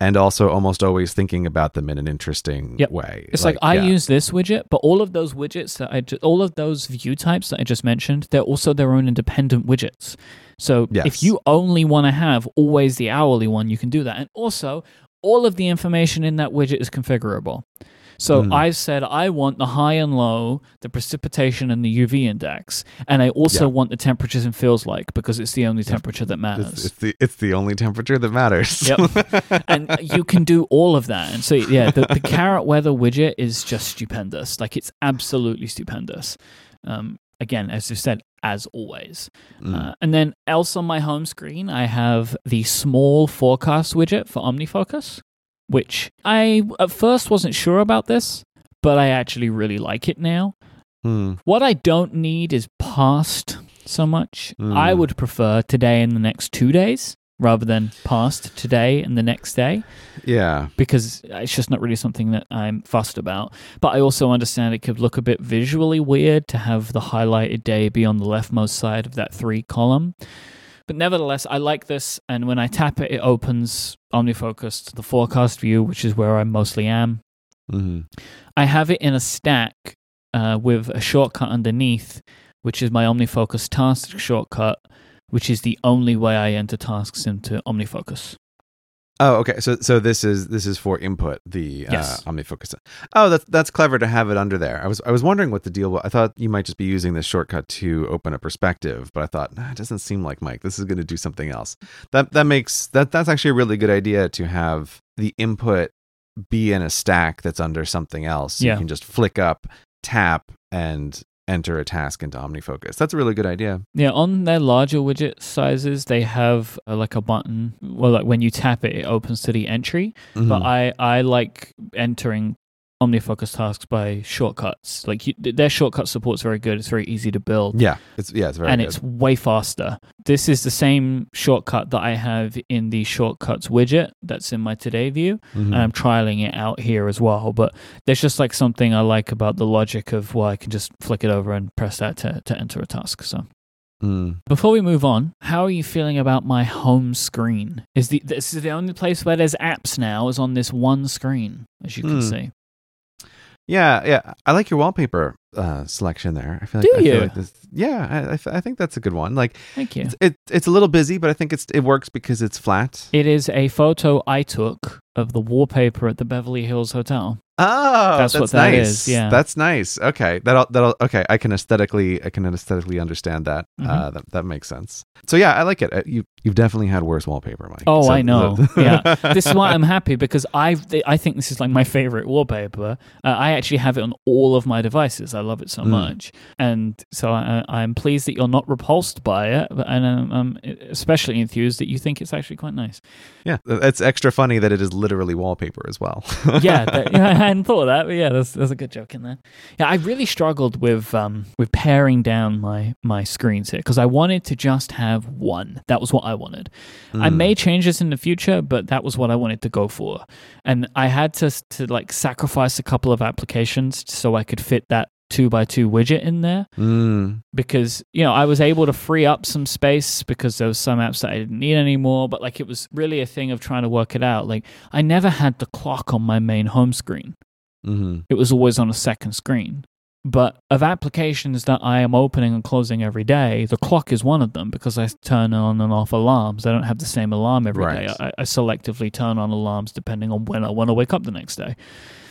and also almost always thinking about them in an interesting Yep. way. It's like, I yeah. use this widget, but all of those widgets that I ju- all of those view types that I just mentioned, they're also their own independent widgets. So Yes. if you only want to have always the hourly one, you can do that. And also, all of the information in that widget is configurable. So Mm. I said I want the high and low, the precipitation, and the UV index, and I also Yeah. want the temperatures and feels like because it's the only temperature that matters. it's, it's the it's the only temperature that matters. Yep. and you can do all of that. And so, yeah, the, the carrot weather widget is just stupendous. Like, it's absolutely stupendous. Um, again, as you said, as always. Mm. Uh, and then else on my home screen, I have the small forecast widget for OmniFocus, which I at first wasn't sure about this, but I actually really like it now. Mm. What I don't need is past so much. Mm. I would prefer today and the next two days rather than past today and the next day Yeah. because it's just not really something that I'm fussed about. But I also understand it could look a bit visually weird to have the highlighted day be on the leftmost side of that three column. But nevertheless, I like this, and when I tap it, it opens OmniFocus to the forecast view, which is where I mostly am. hmm I have it in a stack uh, with a shortcut underneath, which is my OmniFocus task shortcut, which is the only way I enter tasks into OmniFocus. Oh, okay. So so this is this is for input the Yes. uh, OmniFocus. Oh, that's that's clever to have it under there. I was I was wondering what the deal was. I thought you might just be using this shortcut to open a perspective, but I thought nah, it doesn't seem like Myke. This is going to do something else. That that makes that that's actually a really good idea to have the input be in a stack that's under something else. Yeah. You can just flick up, tap, and enter a task into OmniFocus. That's a really good idea. Yeah, on their larger widget sizes, they have uh, like a button. Well, like when you tap it, it opens to the entry. But Mhm. I I like entering OmniFocus tasks by shortcuts. Like you, their shortcut support's very good. It's very easy to build. yeah, it's yeah, it's very and good. it's way faster. This is the same shortcut that I have in the shortcuts widget that's in my today view, Mhm. and I'm trialing it out here as well. But there's just like something I like about the logic of well, I can just flick it over and press that to, to enter a task. So Mm. before we move on, how are you feeling about my home screen? Is the this is the only place where there's apps now is on this one screen, as you can Hmm. see. Yeah, yeah. I like your wallpaper uh, selection there. I feel like Do I feel you? like this. Yeah, I, I think that's a good one. Like Thank you. it's it, it's a little busy, but I think it's it works because it's flat. It is a photo I took of the wallpaper at the Beverly Hills Hotel. Oh, That's that's, what that nice. is, yeah. that's nice. Okay, that'll that'll okay. I can aesthetically I can aesthetically understand that. Mhm. Uh, that that makes sense. So yeah, I like it. Uh, You you've definitely had worse wallpaper, Myke. Oh, So- I know. yeah, this is why I'm happy because I I think this is like my favorite wallpaper. Uh, I actually have it on all of my devices. I love it so Mm. much, and so I, I'm pleased that you're not repulsed by it, and I'm, I'm especially enthused that you think it's actually quite nice. yeah. It's extra funny that it is literally wallpaper as well. yeah, that, yeah, hadn't thought of that, but yeah, there's, there's a good joke in there. Yeah, I really struggled with um with paring down my my screens here because I wanted to just have one. That was what I wanted. I Mm. may change this in the future, but that was what I wanted to go for, and I had to to like sacrifice a couple of applications so I could fit that two by two widget in there Mm. because you know I was able to free up some space because there was some apps that I didn't need anymore. But like it was really a thing of trying to work it out. Like I never had the clock on my main home screen hmm it was always on a second screen. But of applications that I am opening and closing every day, the clock is one of them because I turn on and off alarms. I don't have the same alarm every day. Right. I, I selectively turn on alarms depending on when I want to wake up the next day.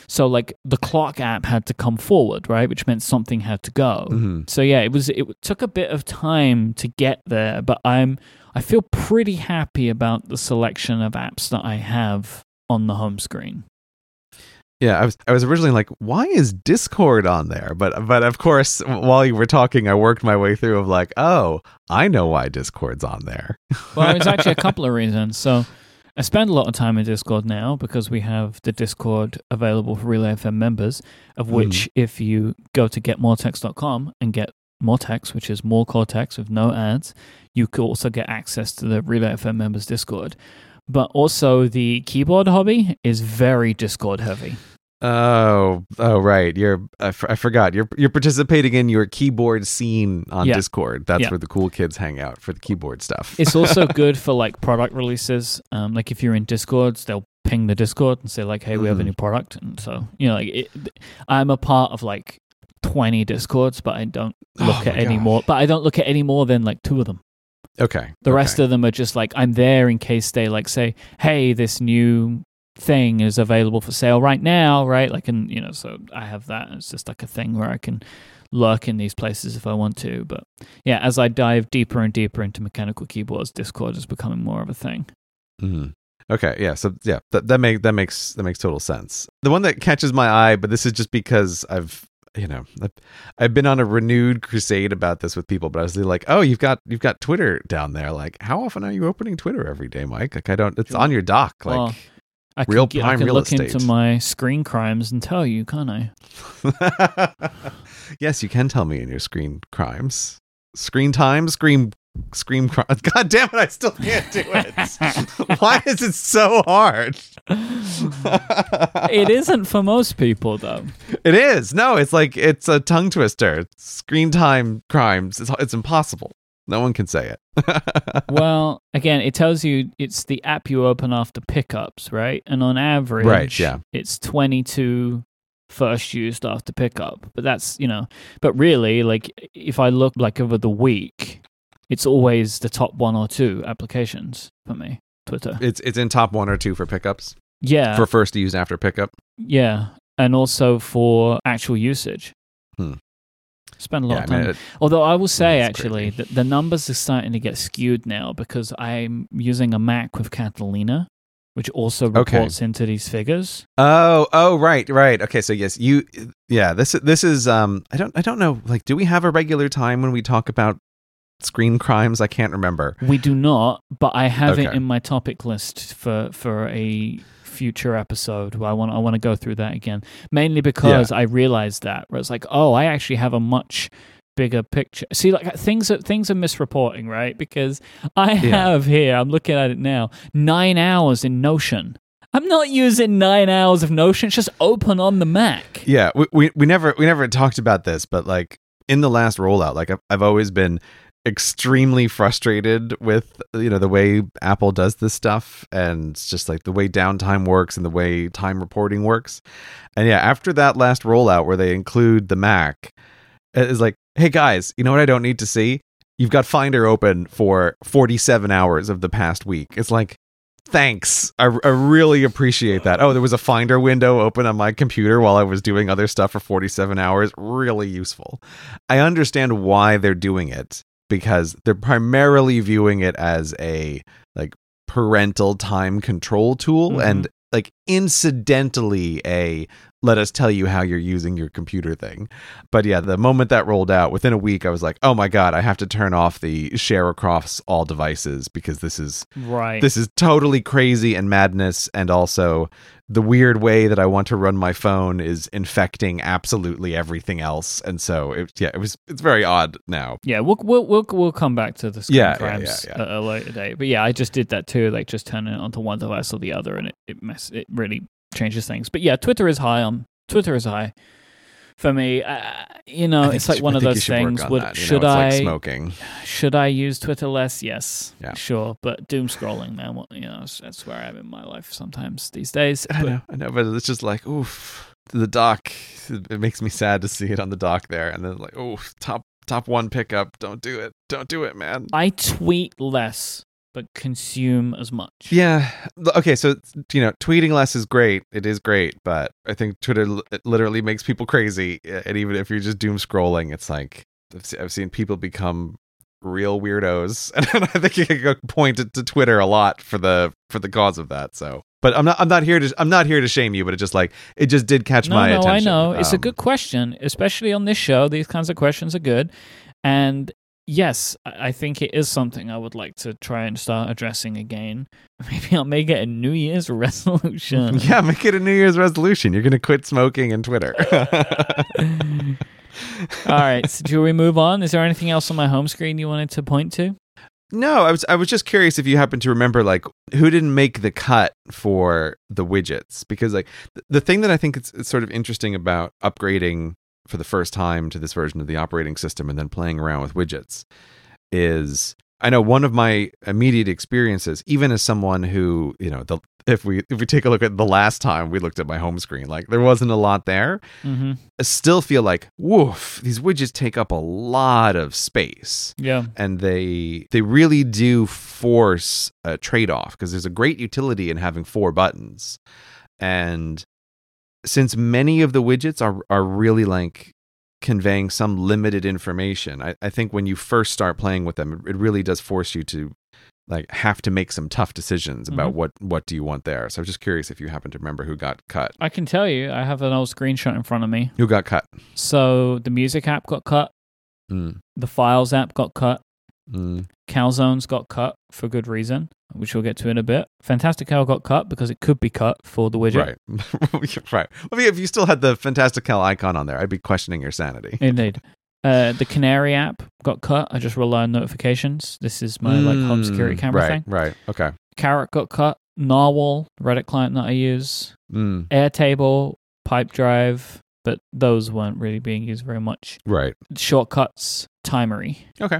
So like the clock app had to come forward, right? Which meant something had to go. hmm So yeah, it was it took a bit of time to get there, but I'm I feel pretty happy about the selection of apps that I have on the home screen. Yeah, I was I was originally like, why is Discord on there? But but of course, while you were talking, I worked my way through of like, oh, I know why Discord's on there. Well, there's actually a couple of reasons. So I spend a lot of time in Discord now because we have the Discord available for Relay FM members, of hmm. which if you go to getmorecortex.com and get more text, which is more Cortex with no ads. You could also get access to the Relay FM members Discord. But also the keyboard hobby is very Discord heavy. Oh, oh, right. You're. I, f- I forgot. You're you're participating in your keyboard scene on Yeah. Discord. That's Yeah. where the cool kids hang out for the keyboard stuff. It's also good for like product releases. Um, like if you're in Discords, they'll ping the Discord and say like, "Hey, we have a Mhm. new product." And so you know, like it, I'm a part of like 20 Discords, but I don't Oh look at any gosh. more. But I don't look at any more than like two of them. okay. The okay. rest of them are just like I'm there in case they like say, "Hey, this new thing is available for sale right now," right? Like, and you know, so I have that. It's just like a thing where I can lurk in these places if I want to. But yeah, as I dive deeper and deeper into mechanical keyboards, Discord is becoming more of a thing. Mhm. Okay, yeah. So yeah, that that make that makes that makes total sense. The one that catches my eye, but this is just because I've you know I've, I've been on a renewed crusade about this with people. But I was like, oh, you've got you've got Twitter down there. Like, how often are you opening Twitter every day, Myke? Like, I don't. It's on your dock. Like, Well, I real could, get- I prime could real look into my screen crimes and tell you, can't I? yes, you can tell me in your screen crimes, screen time, screen scream. Cri- God damn it! I still can't do it. Why is it so hard? it isn't for most people though. It is. No, it's like it's a tongue twister. Screen time crimes. It's it's impossible. No one can say it. well, again, it tells you it's the app you open after pickups, right? And on average, Right, yeah. it's 22 first used after pickup. But that's, you know, but really, like, if I look like over the week, it's always the top one or two applications for me, Twitter. it's it's in top one or two for pickups Yeah. for first use after pickup. yeah. And also for actual usage. Hmm. Spend a lot Yeah, of I time mean, it- Although I will say, actually, crazy. the, the numbers are starting to get skewed now because I'm using a Mac with Catalina, which also Okay. reports into these figures. Oh, oh, right, right. Okay, so yes, you, yeah. This this is um. I don't I don't know. Like, do we have a regular time when we talk about screen crimes? I can't remember. We do not, but I have it in my topic list for for a future episode. Where I want I want to go through that again, mainly because I realized that where it's like, oh, I actually have a much bigger picture. See, like uh, things are things are misreporting, right? Because I have here, I'm looking at it now, nine hours in Notion. I'm not using nine hours of Notion. It's just open on the Mac. Yeah, we, we we never we never talked about this, but like in the last rollout, like I've, I've always been extremely frustrated with you know the way Apple does this stuff and just like the way downtime works and the way time reporting works. And yeah, after that last rollout where they include the Mac, it is like, hey guys, you know what I don't need to see? You've got Finder open for 47 hours of the past week. It's like thanks. I, I really appreciate that. Oh, there was a Finder window open on my computer while I was doing other stuff for 47 hours. Really useful. I understand why they're doing it because they're primarily viewing it as a like parental time control tool Mhm. and like incidentally a let us tell you how you're using your computer thing. But yeah, the moment that rolled out, within a week, I was like, oh my God, I have to turn off the share across all devices because this is Right. this is totally crazy and madness and also the weird way that i want to run my phone is infecting absolutely everything else and so it, yeah it was it's very odd now yeah, we'll, we'll we'll we'll come back to the screen Yeah, yeah, crimes yeah, yeah. At a later date. But yeah, I just did that too. Like just turning it onto one device or the other, and it it mess it really changes things. But yeah, Twitter is high on Twitter is high for me. Uh, you know, it's like should- one of those things. Would that, know, should it's I like smoking should I use Twitter less? Yes, Yeah. sure. But doom scrolling, man, what, you know, that's- where I'm in my life sometimes these days. i But- know i know but it's just like oof the dock it, it makes me sad to see it on the dock there and then like oh top top one pickup don't do it don't do it man I tweet less, but consume as much. Yeah. Okay. So, you know, tweeting less is great. It is great. But I think Twitter l- literally makes people crazy. And even if you're just doom scrolling, it's like I've, seen people become real weirdos. And I think you can go point it to Twitter a lot for the for the cause of that. So, but I'm not I'm not here to I'm not here to shame you, but it just like it just did catch no, my no, attention. I know. It's a Um, good question, especially on this show. These kinds of questions are good. And yes, I think it is something I would like to try and start addressing again. Maybe I'll make it a New Year's resolution. yeah, make it a New Year's resolution. You're going to quit smoking and Twitter. All right. So, do we move on? Is there anything else on my home screen you wanted to point to? No, I was I was just curious if you happen to remember like who didn't make the cut for the widgets because like th- the thing that I think it's, is sort of interesting about upgrading for the first time to this version of the operating system and then playing around with widgets is I know one of my immediate experiences, even as someone who, you know, the if we if we take a look at the last time we looked at my home screen, like there wasn't a lot there. Mm-hmm. I still feel like, woof, these widgets take up a lot of space Yeah. and they they really do force a trade-off because there's a great utility in having four buttons and since many of the widgets are are really like conveying some limited information I, I think when you first start playing with them it, really does force you to like have to make some tough decisions about Mhm. what what do you want there. So I'm just curious if you happen to remember who got cut. I can tell you, I have an old screenshot in front of me. who got cut? So the music app got cut, mm, the files app got cut, mm, Calzones got cut for good reason, which we'll get to in a bit. Fantastical got cut because it could be cut for the widget. right right well, if you still had the Fantastical icon on there i'd be questioning your sanity Indeed. Uh, the Canary app got cut. I just rely on notifications. This is my like home security Mm, camera right, thing. Right. Okay. Carrot got cut. Narwhal, Reddit client that I use. Mm, Airtable, Pipedrive, but those weren't really being used very much. right. Shortcuts, Timery. Okay.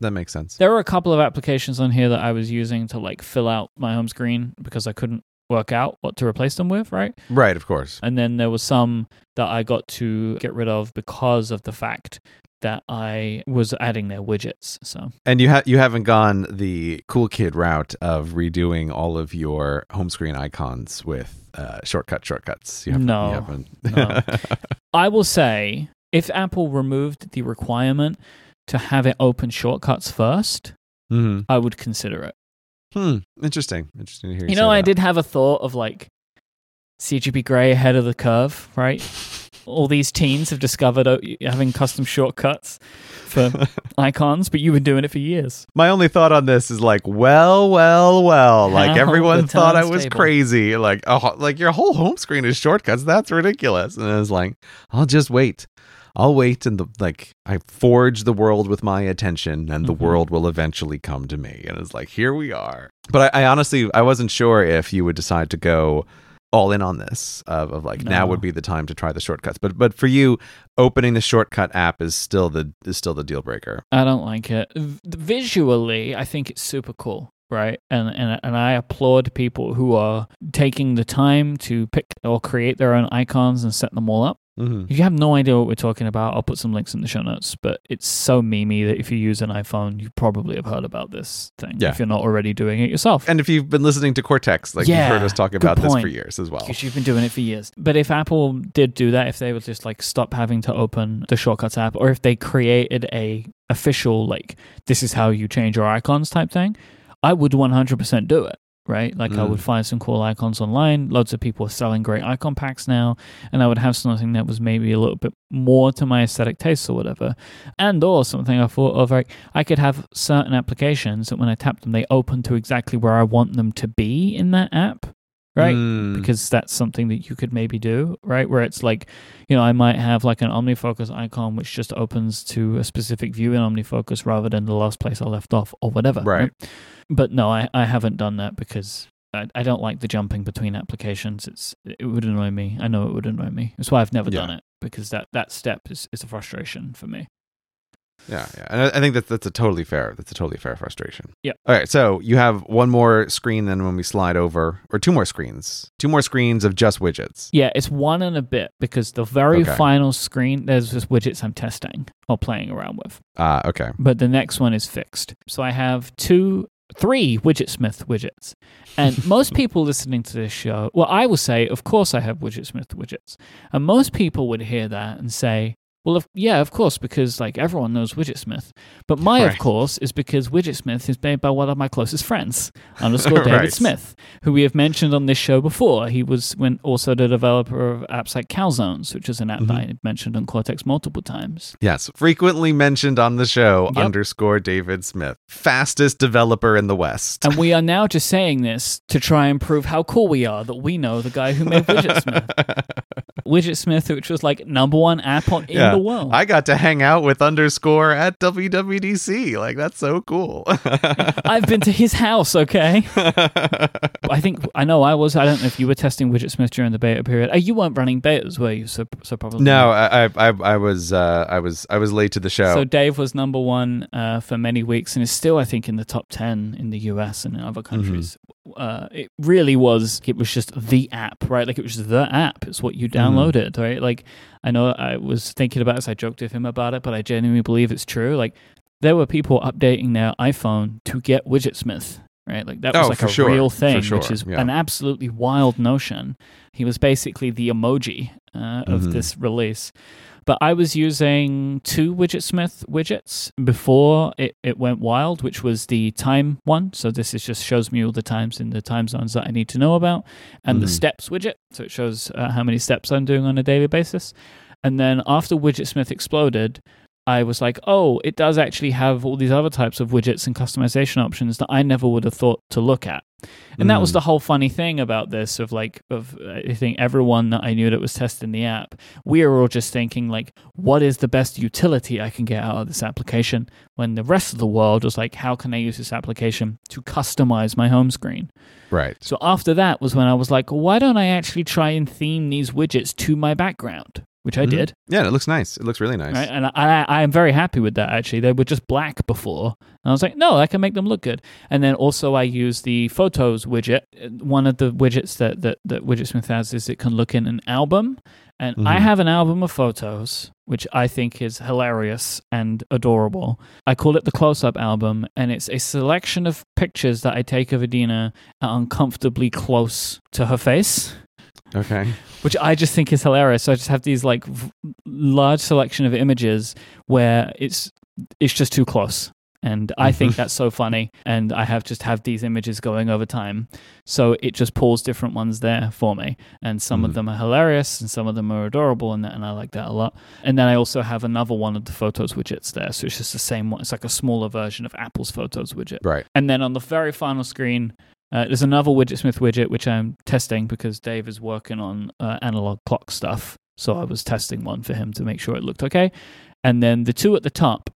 That makes sense. There were a couple of applications on here that I was using to like fill out my home screen because I couldn't work out what to replace them with, right? Right. Of course. And then there was some that I got to get rid of because of the fact that I was adding their widgets. So And you ha- you haven't gone the cool kid route of redoing all of your home screen icons with uh, shortcut shortcuts. You haven't, No. You haven't. No. I will say if Apple removed the requirement to have it open shortcuts first, hmm I would consider it. Hmm. Interesting. Interesting to hear. You, You know, I that. did have a thought of like CGP Grey ahead of the curve, right? All these teens have discovered uh, having custom shortcuts for icons, but you've been doing it for years. My only thought on this is like, well, well, well. Like everyone thought I was crazy. Like, oh, like your whole home screen is shortcuts. That's ridiculous. And I was like, I'll just wait. I'll wait and the like. I forge the world with my attention, and the Mhm. world will eventually come to me. And it's like, here we are. But I, I honestly, I wasn't sure if you would decide to go all in on this of, of like now would be the time to try the shortcuts. But but for you, opening the shortcut app is still the is still the deal breaker. I don't like it. V- Visually, I think it's super cool, right? And and and I applaud people who are taking the time to pick or create their own icons and set them all up. Mm-hmm. If you have no idea what we're talking about, I'll put some links in the show notes. But it's so memey that if you use an iPhone, you probably have heard about this thing. Yeah. If you're not already doing it yourself. And if you've been listening to Cortex, like Yeah, you've heard us talk about this for years as well. because you've been doing it for years. But if Apple did do that, if they would just like stop having to open the shortcuts app, or if they created a official like this is how you change your icons type thing, I would 100% do it. Right, like I Mm. would find some cool icons online. Lots of people are selling great icon packs now, and I would have something that was maybe a little bit more to my aesthetic tastes or whatever. And or something I thought of like I could have certain applications that when I tap them, they open to exactly where I want them to be in that app. Right, Mm, because that's something that you could maybe do, right? Where it's like, you know, I might have like an OmniFocus icon which just opens to a specific view in OmniFocus rather than the last place I left off or whatever. Right. But no, I, I haven't done that because I, I don't like the jumping between applications. It's it would annoy me. I know it would annoy me. That's why I've never Yeah. done it because that, that step is, is a frustration for me. yeah, yeah, and I, I think that that's a totally fair. That's a totally fair frustration. Yeah. All right, so you have one more screen then when we slide over, or two more screens, two more screens of just widgets. Yeah, it's one and a bit because the very Okay. final screen, there's just widgets I'm testing or playing around with. Ah, okay. but the next one is fixed. So I have two, three Widgetsmith widgets. And most people listening to this show, well, I will say, of course, I have Widgetsmith widgets. And most people would hear that and say, Well, of, yeah, of course, because like everyone knows Widgetsmith. But my, Right. of course, is because Widgetsmith is made by one of my closest friends, underscore David Right. Smith, who we have mentioned on this show before. He was when also the developer of apps like Calzones, which is an app that Mhm. I mentioned on Cortex multiple times. Yes, frequently mentioned on the show. Yep. Underscore David Smith, fastest developer in the West. And we are now just saying this to try and prove how cool we are that we know the guy who made Widgetsmith. Widgetsmith, which was like number one app on, Yeah. The world. I got to hang out with underscore at WWDC. Like that's so cool. I've been to his house, okay? I think I know I was. I don't know if you were testing Widgetsmith during the beta period. Uh, you weren't running betas, were you? So, so probably no. I, I, I, was, uh, I was, I was late to the show. So Dave was number one uh, for many weeks, and is still, I think, in the top ten in the US and in other Mm-hmm. Uh, it really was. It was just the app, right? Like it was just the app. It's what you Mm-hmm. downloaded, right? Like I know I was thinking about this. I joked with him about it, but I genuinely believe it's true. Like there were people updating their iPhone to get Widgetsmith. Right, like that was Oh, like a sure, real thing, sure, which is yeah. an absolutely wild notion. He was basically the emoji uh, of Mhm. this release. But I was using two Widgetsmith widgets before it, it went wild, which was the time one. So this is just shows me all the times in the time zones that I need to know about, and the Mhm. steps widget. So it shows uh, how many steps I'm doing on a daily basis. And then after Widgetsmith exploded, I was like, oh, it does actually have all these other types of widgets and customization options that I never would have thought to look at. And that was Mm. the whole funny thing about this of like of uh, I think everyone that I knew that was testing the app, we were all just thinking like, what is the best utility I can get out of this application? When the rest of the world was like, how can I use this application to customize my home screen? right. So after that was when I was like, why don't I actually try and theme these widgets to my background? Which I Mhm. did. Yeah, it looks nice. It looks really nice. Right? And I, I am very happy with that, actually. They were just black before. And I was like, no, I can make them look good. And then also, I use the photos widget. One of the widgets that, that, that Widgetsmith has is it can look in an album. And I Mhm. have an album of photos, which I think is hilarious and adorable. I call it the close up album, and it's a selection of pictures that I take of Adina at uncomfortably close to her face Okay. which I just think is hilarious. So I just have these like v- large selection of images where it's it's just too close. And I think Mm-hmm. that's so funny. And I have just have these images going over time. So it just pulls different ones there for me. And some of Mhm. them are hilarious and some of them are adorable. And, that, and I like that a lot. And then I also have another one of the photos widgets there. So it's just the same one. It's like a smaller version of Apple's photos widget. Right. And then on the very final screen, uh, there's another Widgetsmith widget which I'm testing because Dave is working on uh, analog clock stuff. So I was testing one for him to make sure it looked okay. And then the two at the top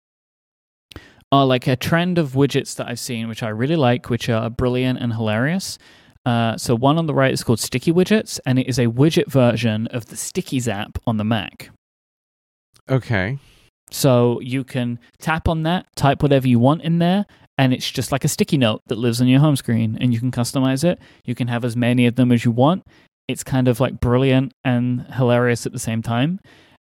are like a trend of widgets that I've seen, which I really like, which are brilliant and hilarious. Uh, so one on the right is called Sticky Widgets, and it is a widget version of the Stickies app on the Mac. Okay. So you can tap on that, type whatever you want in there, and it's just like a sticky note that lives on your home screen, and you can customize it. You can have as many of them as you want. It's kind of like brilliant and hilarious at the same time.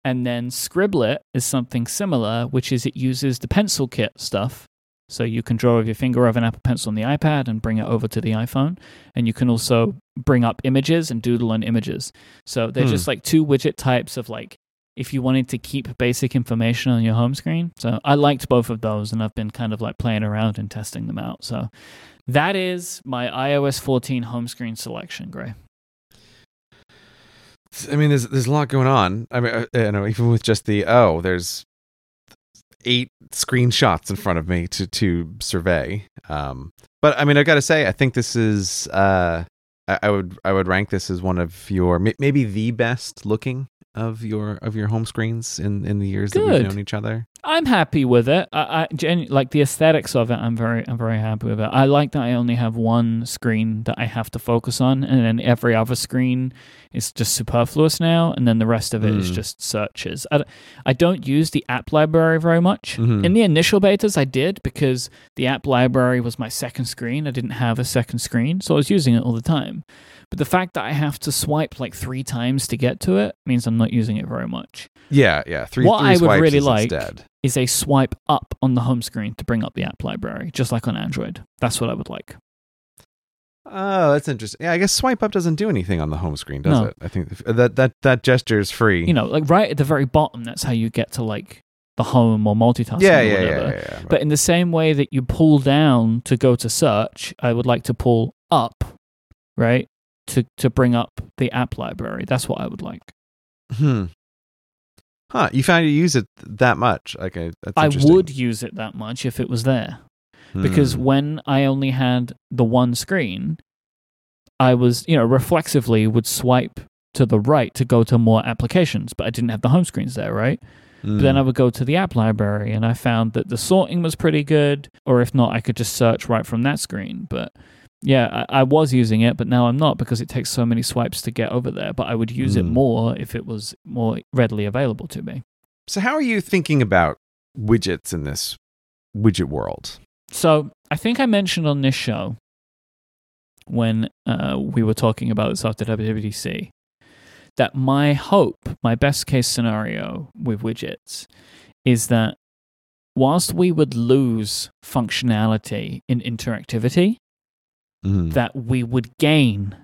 And then Scribblet is something similar, which is it uses the pencil kit stuff. So you can draw with your finger over an Apple Pencil on the iPad and bring it over to the iPhone. And you can also bring up images and doodle on images. So they're Hmm. just like two widget types of like if you wanted to keep basic information on your home screen. So I liked both of those and I've been kind of like playing around and testing them out. So that is my iOS 14 home screen selection, Grey. I mean, there's there's a lot going on. I mean, uh, you know, even with just the oh, there's eight screenshots in front of me to to survey. Um, but I mean, I've got to say, I think this is uh, I, I would I would rank this as one of your maybe the best looking of your of your home screens in in the years that we've known each other. I'm happy with it. I, I genu- like the aesthetics of it. I'm very, I'm very happy with it. I like that I only have one screen that I have to focus on, and then every other screen is just superfluous now, and then the rest of it is Mm. just searches. I, I don't use the app library very much. Mhm. In the initial betas, I did because the app library was my second screen. I didn't have a second screen, so I was using it all the time. But the fact that I have to swipe like three times to get to it means I'm not using it very much Yeah, yeah. Three. What three I would really like- instead. Is a swipe up on the home screen to bring up the app library, just like on Android. That's what I would like. Oh, that's interesting. Yeah, I guess swipe up doesn't do anything on the home screen, does No. it? I think that that that gesture is free. You know, like right at the very bottom, that's how you get to like the home or multitasking yeah, or yeah, yeah, yeah, yeah. But in the same way that you pull down to go to search, I would like to pull up, right? To to bring up the app library. That's what I would like. hmm. Huh? You found you use it that much? Okay, that's I would use it that much if it was there. Because Hmm. when I only had the one screen, I was, you know, reflexively would swipe to the right to go to more applications, but I didn't have the home screens there, right? Hmm. But then I would go to the app library and I found that the sorting was pretty good, or if not, I could just search right from that screen. But yeah, I, I was using it, but now I'm not because it takes so many swipes to get over there. But I would use it Mm. more if it was more readily available to me. So how are you thinking about widgets in this widget world? So I think I mentioned on this show when uh, we were talking about this after WWDC that my hope, my best case scenario with widgets is that whilst we would lose functionality in interactivity, Mhm. that we would gain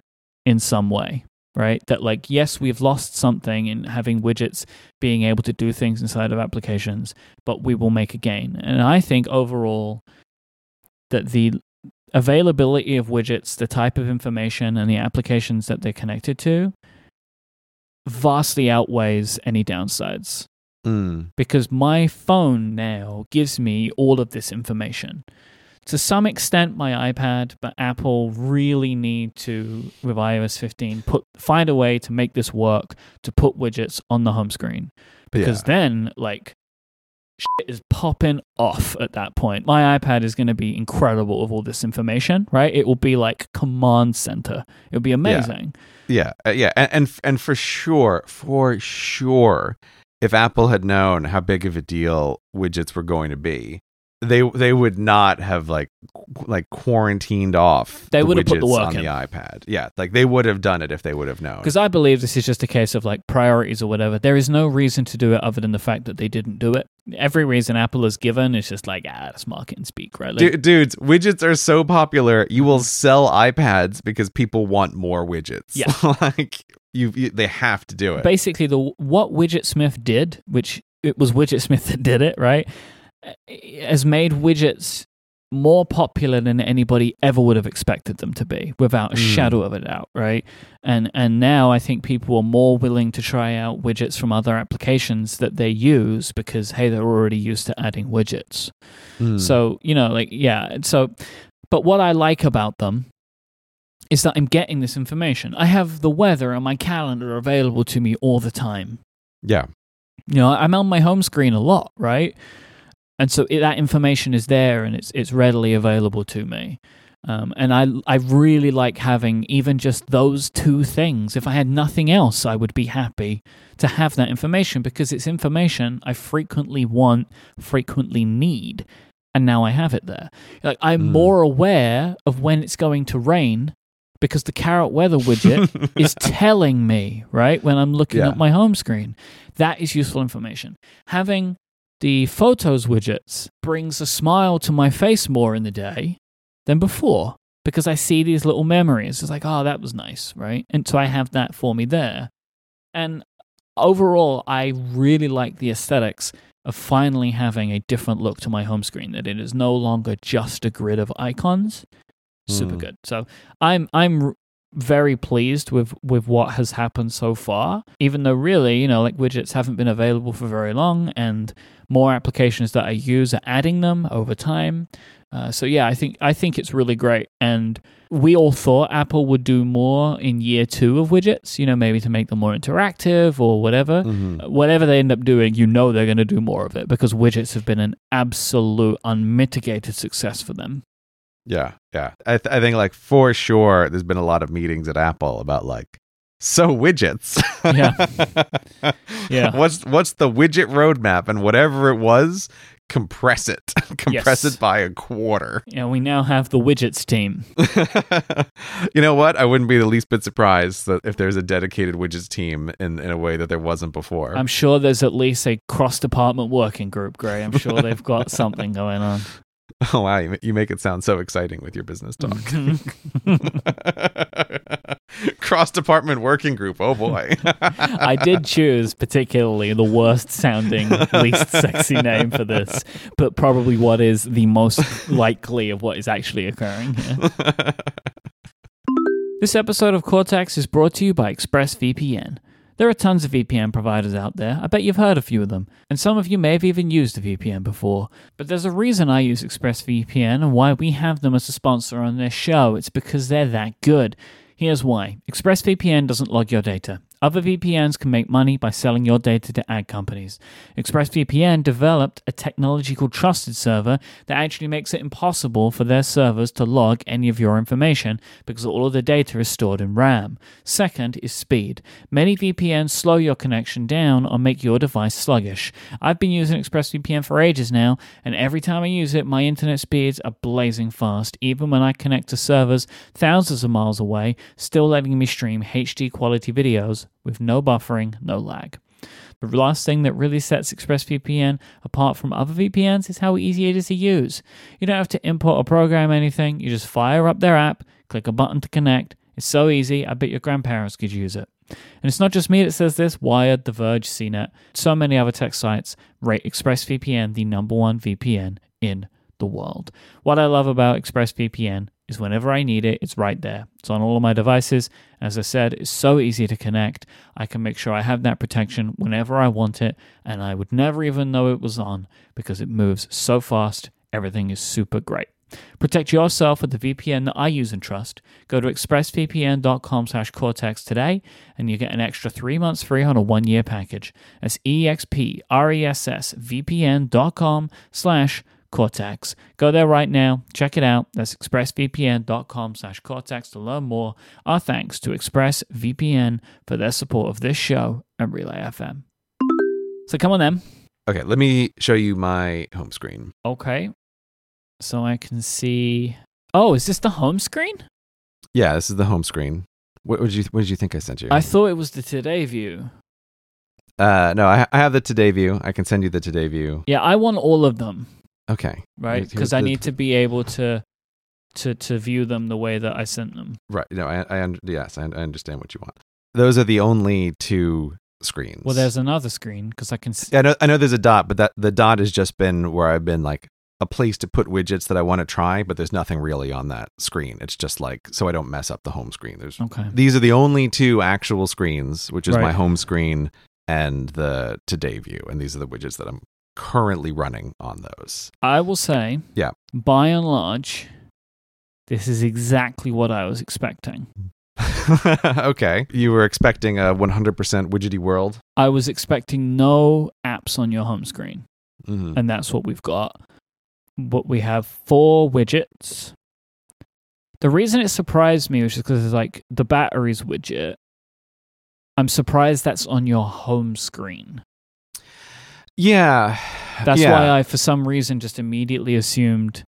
in some way, right? That, like, yes, we've lost something in having widgets being able to do things inside of applications, but we will make a gain. And I think overall that the availability of widgets, the type of information, and the applications that they're connected to vastly outweighs any downsides Mm. because my phone now gives me all of this information. To some extent, my iPad, but Apple really need to, with iOS 15, put find a way to make this work to put widgets on the home screen. Because Yeah. then, like, shit is popping off at that point. My iPad is going to be incredible with all this information, right? It will be like command center. It'll be amazing. Yeah, uh, yeah, and, and and for sure, for sure, if Apple had known how big of a deal widgets were going to be, they they would not have like like quarantined off. They the would have put the work on in. the iPad. Yeah, like they would have done it if they would have known. Because I believe this is just a case of like priorities or whatever. There is no reason to do it other than the fact that they didn't do it. Every reason Apple has given is just like, ah, that's marketing speak, right? Like, Du- dudes, widgets are so popular. You will sell iPads because people want more widgets. Yeah. like you, you, they have to do it. basically, the what Widgetsmith did, which it was Widgetsmith that did it, right, has made widgets more popular than anybody ever would have expected them to be, without a Mm. shadow of a doubt, right? And and now I think people are more willing to try out widgets from other applications that they use because hey, they're already used to adding widgets. Mm. So, you know, like, yeah. So, but what I like about them is that I'm getting this information. I have the weather and my calendar available to me all the time. yeah, You know, I'm on my home screen a lot, right? And so it, that information is there and it's it's readily available to me. Um, and I I really like having even just those two things. If I had nothing else, I would be happy to have that information because it's information I frequently want, frequently need, and now I have it there. Like I'm Mm. more aware of when it's going to rain because the carrot weather widget is telling me, right, when I'm looking Yeah. at my home screen. That is useful information. Having the photos widgets brings a smile to my face more in the day than before because I see these little memories. It's like, oh, that was nice, right? And so I have that for me there. And overall, I really like the aesthetics of finally having a different look to my home screen, that it is no longer just a grid of icons. Super Mm. good. So I'm I'm very pleased with with what has happened so far. Even though really, you know, like widgets haven't been available for very long, and more applications that I use are adding them over time. Uh, so yeah, I think I think it's really great, and we all thought Apple would do more in year two of widgets. You know, maybe to make them more interactive or whatever. Mhm. Whatever they end up doing, you know they're going to do more of it because widgets have been an absolute unmitigated success for them. Yeah, yeah. I, th- I think like for sure, there's been a lot of meetings at Apple about like so widgets. Yeah. Yeah. What's what's the widget roadmap and whatever it was, compress it, compress Yes. it by a quarter. Yeah, we now have the widgets team. you know what? I wouldn't be the least bit surprised that if there's a dedicated widgets team in in a way that there wasn't before. I'm sure there's at least a cross department working group, Grey. I'm sure they've got something going on. Oh wow, you, you make it sound so exciting with your business talk. Cross department working group. Oh boy. I did choose particularly the worst sounding, least sexy name for this, but probably what is the most likely of what is actually occurring here. This episode of Cortex is brought to you by ExpressVPN. There are tons of VPN providers out there. I bet you've heard a few of them, and some of you may have even used a VPN before. But there's a reason I use ExpressVPN and why we have them as a sponsor on this show. It's because they're that good. Here's why ExpressVPN doesn't log your data. Other VPNs can make money by selling your data to ad companies. ExpressVPN developed a technology called Trusted Server that actually makes it impossible for their servers to log any of your information because all of the data is stored in RAM. Second is speed. Many VPNs slow your connection down or make your device sluggish. I've been using ExpressVPN for ages now, and every time I use it, my internet speeds are blazing fast, even when I connect to servers thousands of miles away, still letting me stream HD quality videos with no buffering, no lag. The last thing that really sets ExpressVPN apart from other VPNs is how easy it is to use. You don't have to import or program anything, you just fire up their app, click a button to connect. It's so easy, I bet your grandparents could use it. And it's not just me that says this, Wired, The Verge, CNET, so many other tech sites rate ExpressVPN the number one VPN in the world. What I love about ExpressVPN is whenever I need it, it's right there. It's on all of my devices. As I said, it's so easy to connect. I can make sure I have that protection whenever I want it, and I would never even know it was on because it moves so fast. Everything is super great. Protect yourself with the VPN that I use and trust. Go to expressvpn.com slash cortex today, and you get an extra three months free on a one-year package. That's expressvpn.com slash Cortex. Go there right now. Check it out. That's expressvpn.com slash Cortex to learn more. Our thanks to ExpressVPN for their support of this show and Relay FM. So come on then. okay, let me show you my home screen. Okay. So I can see. Oh, is this the home screen? Yeah, this is the home screen. What would you What did you think I sent you? I thought it was the today view. uh, no, I, I have the today view. I can send you the today view. Yeah, I want all of them, Okay, right? Because I need to be able to to to view them the way that I sent them. Right. No, I, I yes, I, I understand what you want. Those are the only two screens. Well, there's another screen because I can see. Yeah, I know, I know there's a dot, but that the dot has just been where I've been like a place to put widgets that I want to try, but there's nothing really on that screen. It's just like so I don't mess up the home screen. There's Okay. these are the only two actual screens, which is my home screen and the today view, and these are the widgets that I'm currently running on those. I will say, Yeah. by and large, this is exactly what I was expecting. okay, you were expecting a 100% widgety world. I was expecting no apps on your home screen, Mhm. and that's what we've got. But we have four widgets. The reason it surprised me was just because it's like the batteries widget. I'm surprised that's on your home screen. Yeah, That's yeah. why I, for some reason, just immediately assumed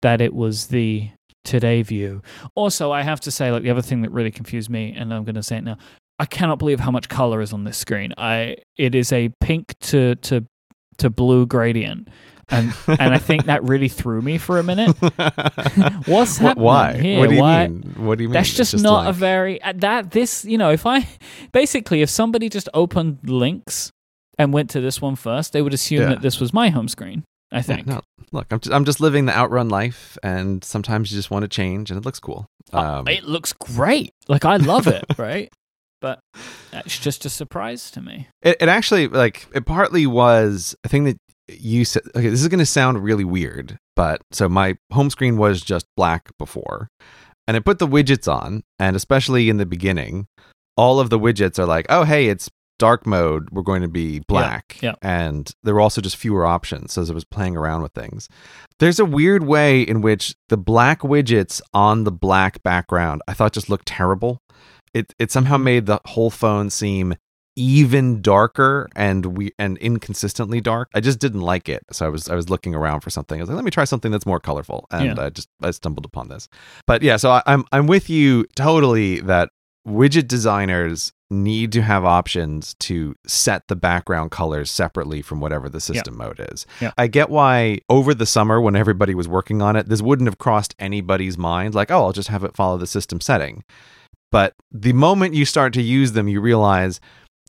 that it was the today view. Also, I have to say, like the other thing that really confused me, and I'm going to say it now. I cannot believe how much color is on this screen. I it is a pink to to to blue gradient, and and I think that really threw me for a minute. What's happening Why? here? What do you Why- mean? What do you mean? That's It's just, not a very uh, that this you know if I basically if somebody just opened links and went to this one first, they would assume Yeah. that this was my home screen. I Yeah, think. no, look, I'm just, I'm just living the outrun life, and sometimes you just want to change, and it looks cool. Oh, Um, it looks great. Like I love it, right? But that's just a surprise to me. it, it actually like it partly was a thing that you said. Okay, this is going to sound really weird, but so my home screen was just black before, and I put the widgets on, and especially in the beginning, all of the widgets are like, oh hey, it's dark mode. We're going to be black, yeah. and there were also just fewer options. As I was playing around with things, there's a weird way in which the black widgets on the black background I thought just looked terrible. It it somehow made the whole phone seem even darker and we and inconsistently dark. I just didn't like it. So I was I was looking around for something. I was like, let me try something that's more colorful. And Yeah. I just I stumbled upon this. But yeah, so I, I'm I'm with you totally that widget designers need to have options to set the background colors separately from whatever the system mode is. Yeah. I get why over the summer when everybody was working on it, this wouldn't have crossed anybody's mind like, oh, I'll just have it follow the system setting. But the moment you start to use them, you realize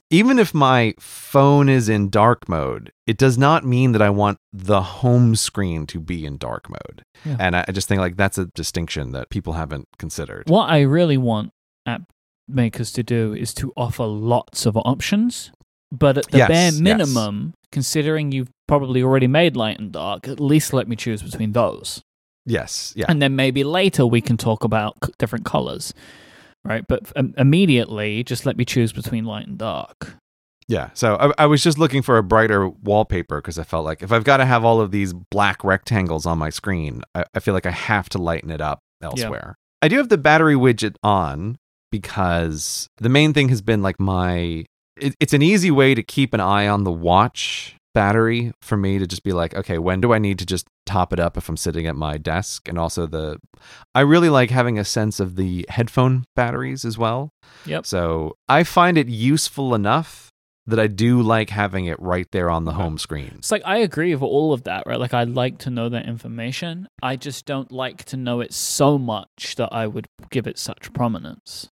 even if my phone is in dark mode, it does not mean that I want the home screen to be in dark mode. Yeah. And I I just think like that's a distinction that people haven't considered. What I really want app makers to do is to offer lots of options, but at the Yes, bare yes. minimum, considering you've probably already made light and dark, at least let me choose between those. Yes, yeah. And then maybe later we can talk about c- different colors. Right, but um, immediately, just let me choose between light and dark. Yeah. So I, I was just looking for a brighter wallpaper because I felt like if I've got to have all of these black rectangles on my screen, I, I feel like I have to lighten it up elsewhere. I do have the battery widget on because the main thing has been like my. It, it's an easy way to keep an eye on the watch battery for me to just be like, okay, when do I need to just top it up if I'm sitting at my desk? And also the. I really like having a sense of the headphone batteries as well. Yep. So I find it useful enough that I do like having it right there on the home screen. It's like I agree with all of that, right? Like I like to know that information. I just don't like to know it so much that I would give it such prominence.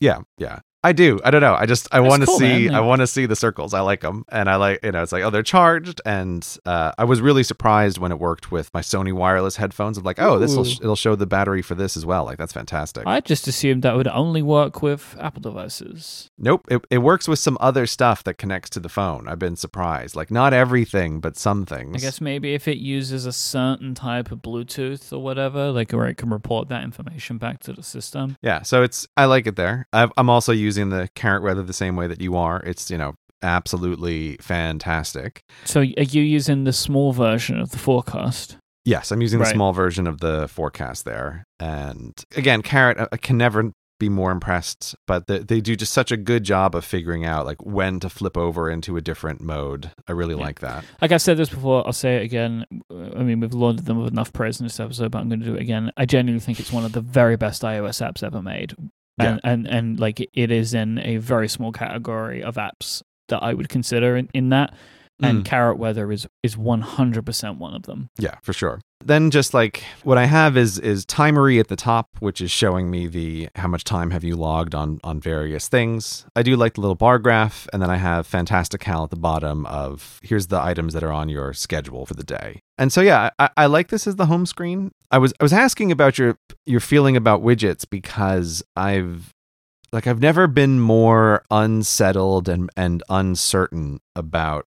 Yeah, yeah. I do. I don't know. I just I want to cool, see man. I want to see the circles. I like them, and I like you know it's like oh they're charged, and uh, I was really surprised when it worked with my Sony wireless headphones. I'm like oh this will sh- it'll show the battery for this as well. Like that's fantastic. I just assumed that would only work with Apple devices. nope, it it works with some other stuff that connects to the phone. I've been surprised. Like not everything, but some things. I guess maybe if it uses a certain type of Bluetooth or whatever, like where it can report that information back to the system. Yeah, so it's I like it there. I've, I'm also using the Carrot Weather the same way that you are. It's you know absolutely fantastic. So are you using the small version of the forecast? Yes, I'm using the small version of the forecast there, and again, Carrot I- I can never be more impressed. But the, they do just such a good job of figuring out like when to flip over into a different mode. I really Yeah. like that. Like I've said this before, I'll say it again. I mean, we've lauded them with enough praise in this episode, but I'm going to do it again. I genuinely think it's one of the very best iOS apps ever made, and and, and like it is in a very small category of apps that I would consider in, in that. And Mm. Carrot Weather is is 100% one of them. Yeah, for sure. Then just like what I have is is timery at the top, which is showing me the how much time have you logged on on various things. I do like the little bar graph, and then I have Fantastical at the bottom of here's the items that are on your schedule for the day. And so yeah, I, I like this as the home screen. I was I was asking about your your feeling about widgets because I've like I've never been more unsettled and and uncertain about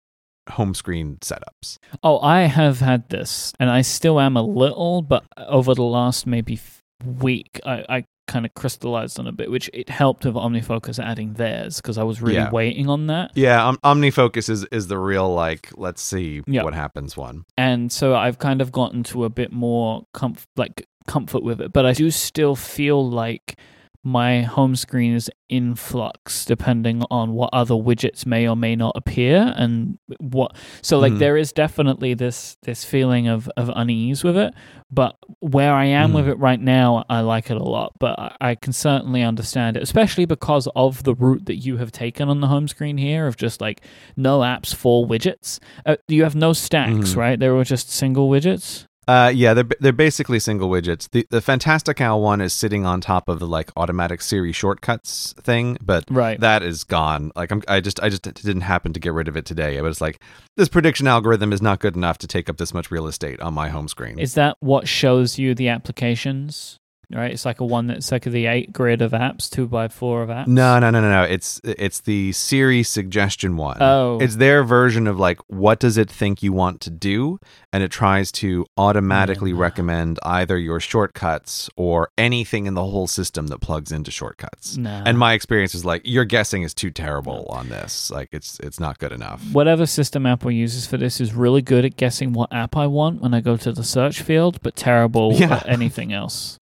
home screen setups. Oh, I have had this, and I still am a little, but over the last maybe week, I, I kind of crystallized on a bit, which it helped with OmniFocus adding theirs because I was really Yeah. waiting on that. Yeah, um, OmniFocus is is the real like let's see Yeah. what happens one. and so I've kind of gotten to a bit more comf- like comfort with it. But I do still feel like my home screen is in flux depending on what other widgets may or may not appear and what so like Mhm. there is definitely this this feeling of of unease with it but where i am with Mhm. it right now i like it a lot but I, I can certainly understand it especially because of the route that you have taken on the home screen here of just like no apps for widgets uh, you have no stacks Mhm. right there were just single widgets Uh, yeah, they're they're basically single widgets. The the Fantastical one is sitting on top of the like automatic Siri shortcuts thing, but right that is gone. Like I'm, I just I just didn't happen to get rid of it today. It was like this prediction algorithm is not good enough to take up this much real estate on my home screen. Is that what shows you the applications? Right, it's like a one that's like the eight grid of apps, two by four of apps. no, no, no, no, no. It's it's the Siri suggestion one. Oh, It's their version of like what does it think you want to do, and it tries to automatically Mm. recommend either your shortcuts or anything in the whole system that plugs into shortcuts. no. And my experience is like your guessing is too terrible on this. Like it's it's not good enough. whatever system Apple uses for this is really good at guessing what app I want when I go to the search field, but terrible Yeah. at anything else.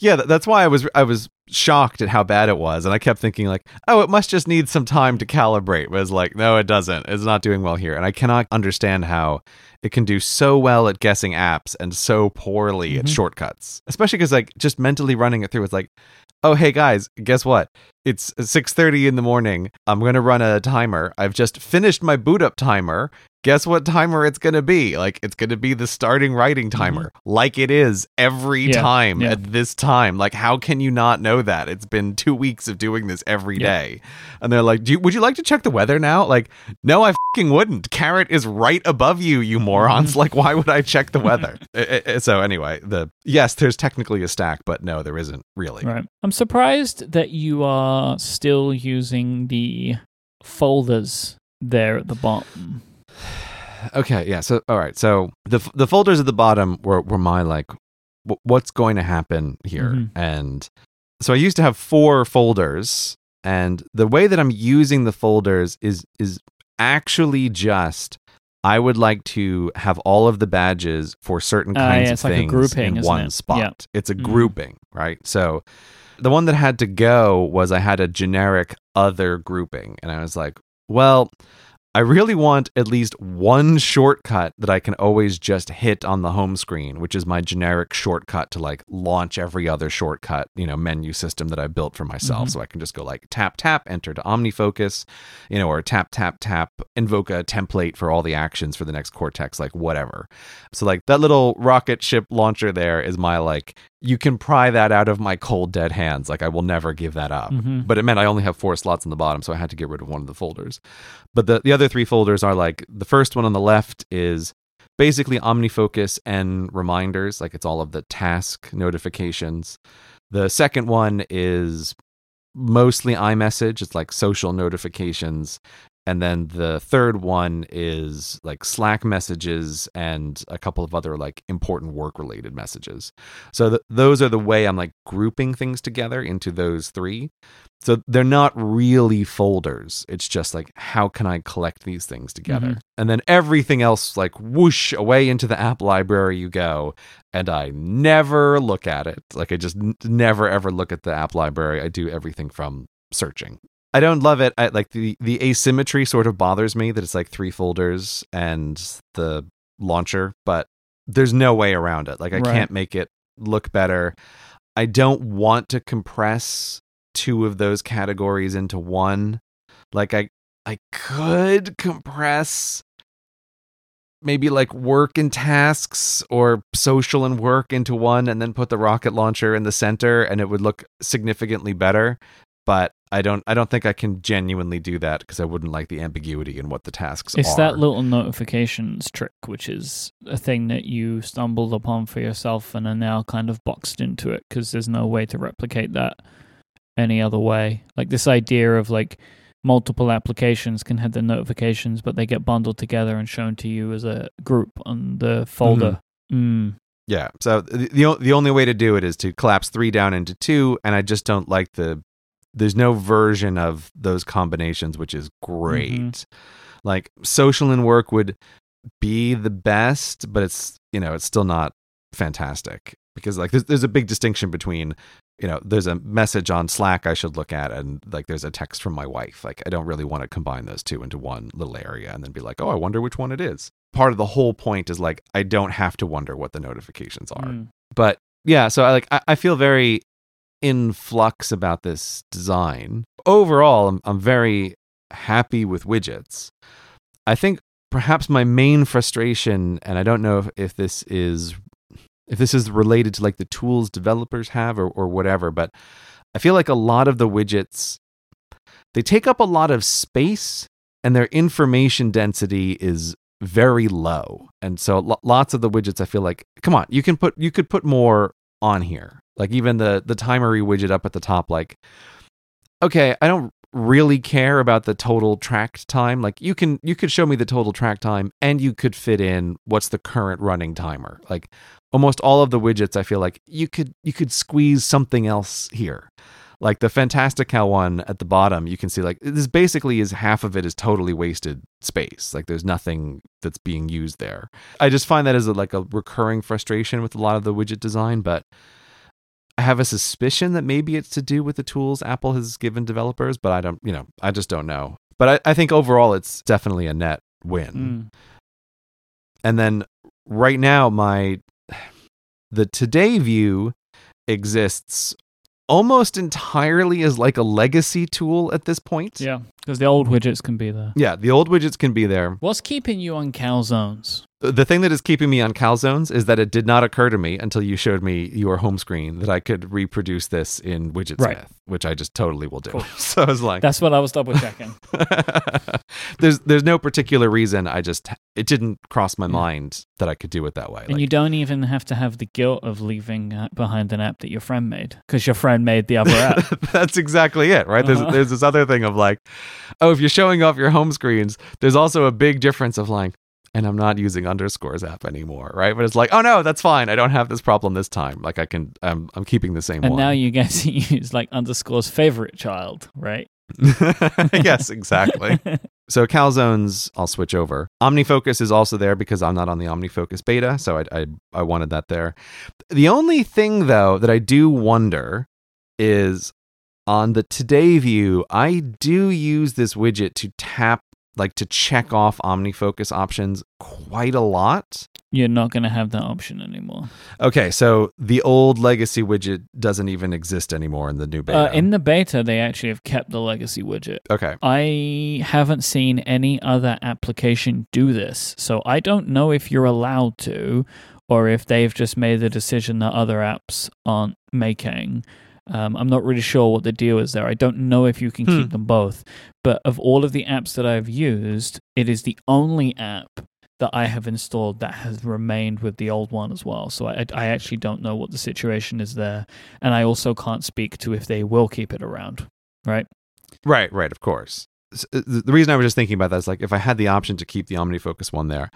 Yeah, that's why I was I was shocked at how bad it was, and I kept thinking like, oh, it must just need some time to calibrate. But it's like, no, it doesn't. It's not doing well here, and I cannot understand how it can do so well at guessing apps and so poorly at Mhm. shortcuts. Especially because like just mentally running it through, it's like, oh hey guys, guess what? It's six thirty in the morning. I'm gonna run a timer. I've just finished my boot up timer. Guess what timer it's gonna be? Like it's gonna be the starting writing timer, like it is every Mm-hmm. Yeah, time yeah. at this time. Like how can you not know that? It's been two weeks of doing this every Yeah. day, and they're like, Do you, "Would you like to check the weather now?" Like, no, I fucking wouldn't. Carrot is right above you, you morons. Mm-hmm. like, why would I check the weather? I- I- so anyway, the yes, there's technically a stack, but no, there isn't really. Right. I'm surprised that you are still using the folders there at the bottom. Okay, yeah. So all right, so the the folders at the bottom were were my like, w- what's going to happen here, Mhm. and so I used to have four folders, and the way that I'm using the folders is is actually just. I would like to have all of the badges for certain Ah, kinds yeah, of it's like a things grouping, in one it? spot. It's a Mhm. grouping, right? So the one that had to go was I had a generic other grouping. And I was like, well, I really want at least one shortcut that I can always just hit on the home screen, which is my generic shortcut to like launch every other shortcut, you know, menu system that I built for myself. Mhm. So I can just go like tap, tap, enter to OmniFocus, you know, or tap, tap, tap, invoke a template for all the actions for the next Cortex, like whatever. So like that little rocket ship launcher there is my like, you can pry that out of my cold dead hands. Like I will never give that up. Mhm. But it meant I only have four slots on the bottom, so I had to get rid of one of the folders. But the, the other three folders are like the first one on the left is basically OmniFocus and reminders, like it's all of the task notifications. The second one is mostly iMessage, it's like social notifications. And then the third one is like Slack messages and a couple of other like important work related messages. So th- those are the way I'm like grouping things together into those three. So they're not really folders. It's just like how can I collect these things together? Mhm. And then everything else like whoosh away into the app library you go and I never look at it. Like I just n- never ever look at the app library. I do everything from searching. I don't love it. I like the the asymmetry sort of bothers me that it's like three folders and the launcher, but there's no way around it. Like I Right. can't make it look better. I don't want to compress two of those categories into one. Like I I could compress maybe like work and tasks or social and work into one and then put the rocket launcher in the center and it would look significantly better but i don't i don't think i can genuinely do that because i wouldn't like the ambiguity in what the tasks It's are that little notifications trick, which is a thing that you stumbled upon for yourself and are now kind of boxed into it because there's no way to replicate that any other way. Like this idea of like multiple applications can have their notifications, but they get bundled together and shown to you as a group on the folder. Mm. yeah so the, the the only way to do it is to collapse 3 down into 2 and i just don't like the there's no version of those combinations which is great. Like social and work would be the best but it's you know it's still not fantastic because like there's, there's a big distinction between you know there's a message on slack i should look at and like there's a text from my wife. Like i don't really want to combine those two into one little area and then be like oh i wonder which one it is. Part of the whole point is like i don't have to wonder what the notifications are. Mm. but yeah so i like I, I feel very in flux about this design. Overall I'm, I'm very happy with widgets. I think perhaps my main frustration and i don't know if, if this is if this is related to like the tools developers have or, or whatever but i feel like a lot of the widgets they take up a lot of space and their information density is very low. And so lots of the widgets i feel like come on you can put you could put more on here like even the the timery widget up at the top like okay i don't really care about the total tracked time. Like you can you could show me the total track time and you could fit in what's the current running timer. Like almost all of the widgets i feel like you could you could squeeze something else here. Like the fantastical one at the bottom you can see like this basically is half of it is totally wasted space. Like there's nothing that's being used there. I just find that as a, like a recurring frustration with a lot of the widget design but i have a suspicion that maybe it's to do with the tools apple has given developers but i don't you know i just don't know but i, I think overall it's definitely a net win Mm. And then right now, my the today view exists almost entirely as like a legacy tool at this point. Yeah, because the old widgets can be there. Yeah, the old widgets can be there. What's keeping you on calzones? The thing that is keeping me on calzones is that it did not occur to me until you showed me your home screen that I could reproduce this in Widgetsmith, Right. which I just totally will do. Cool. So I was like, That's what I was double checking. there's there's no particular reason. I just it didn't cross my mind that I could do it that way. and Like, you don't even have to have the guilt of leaving uh, behind an app that your friend made because your friend made the other app. That's exactly it, right? There's Uh-huh. there's this other thing of like, oh, if you're showing off your home screens, there's also a big difference of like, and I'm not using underscores app anymore, right? But it's like, oh no, that's fine. I don't have this problem this time. Like I can, I'm I'm keeping the same and one. now you to use like underscore's favorite child, right? yes, exactly. So calzones, I'll switch over. OmniFocus is also there because I'm not on the OmniFocus beta, so I, I I wanted that there. The only thing though that I do wonder is on the today view, I do use this widget to tap like to check off OmniFocus options quite a lot. You're not going to have that option anymore. Okay, so the old legacy widget doesn't even exist anymore in the new beta. Uh, in the beta, they actually have kept the legacy widget. okay. I haven't seen any other application do this, so I don't know if you're allowed to, or if they've just made the decision that other apps aren't making. Um, I'm not really sure what the deal is there. I don't know if you can Hmm. keep them both. But of all of the apps that I've used, it is the only app that I have installed that has remained with the old one as well. So I, I actually don't know what the situation is there, and I also can't speak to if they will keep it around. Right? Right, right, of course. Uh, the reason I was just thinking about that is like if I had the option to keep the OmniFocus one there,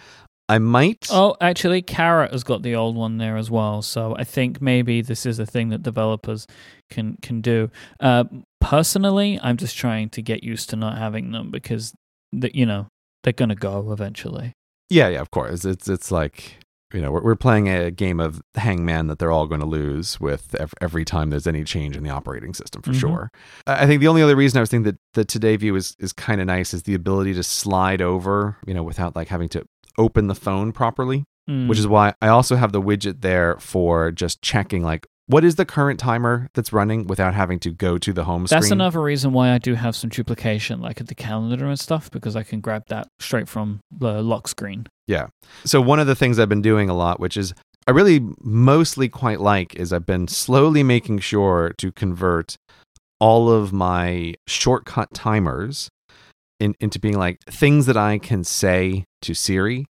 I might. Oh, actually, Carrot has got the old one there as well. So I think maybe this is a thing that developers can can do. Uh, personally, I'm just trying to get used to not having them because the, you know they're gonna go eventually. Yeah, yeah, of course. It's it's like you know we're we're playing a game of Hangman that they're all going to lose with every time there's any change in the operating system for Mhm. sure. I I think the only other reason I was thinking that the today view is is kind of nice is the ability to slide over, you know, without like having to open the phone properly. Mm. which is why I also have the widget there for just checking like what is the current timer that's running without having to go to the home screen. That's screen. another reason why I do have some duplication, like at the calendar and stuff, because I can grab that straight from the lock screen. Yeah. So one of the things I've been doing a lot, which is I really mostly quite like, is I've been slowly making sure to convert all of my shortcut timers in, into being like things that I can say to Siri.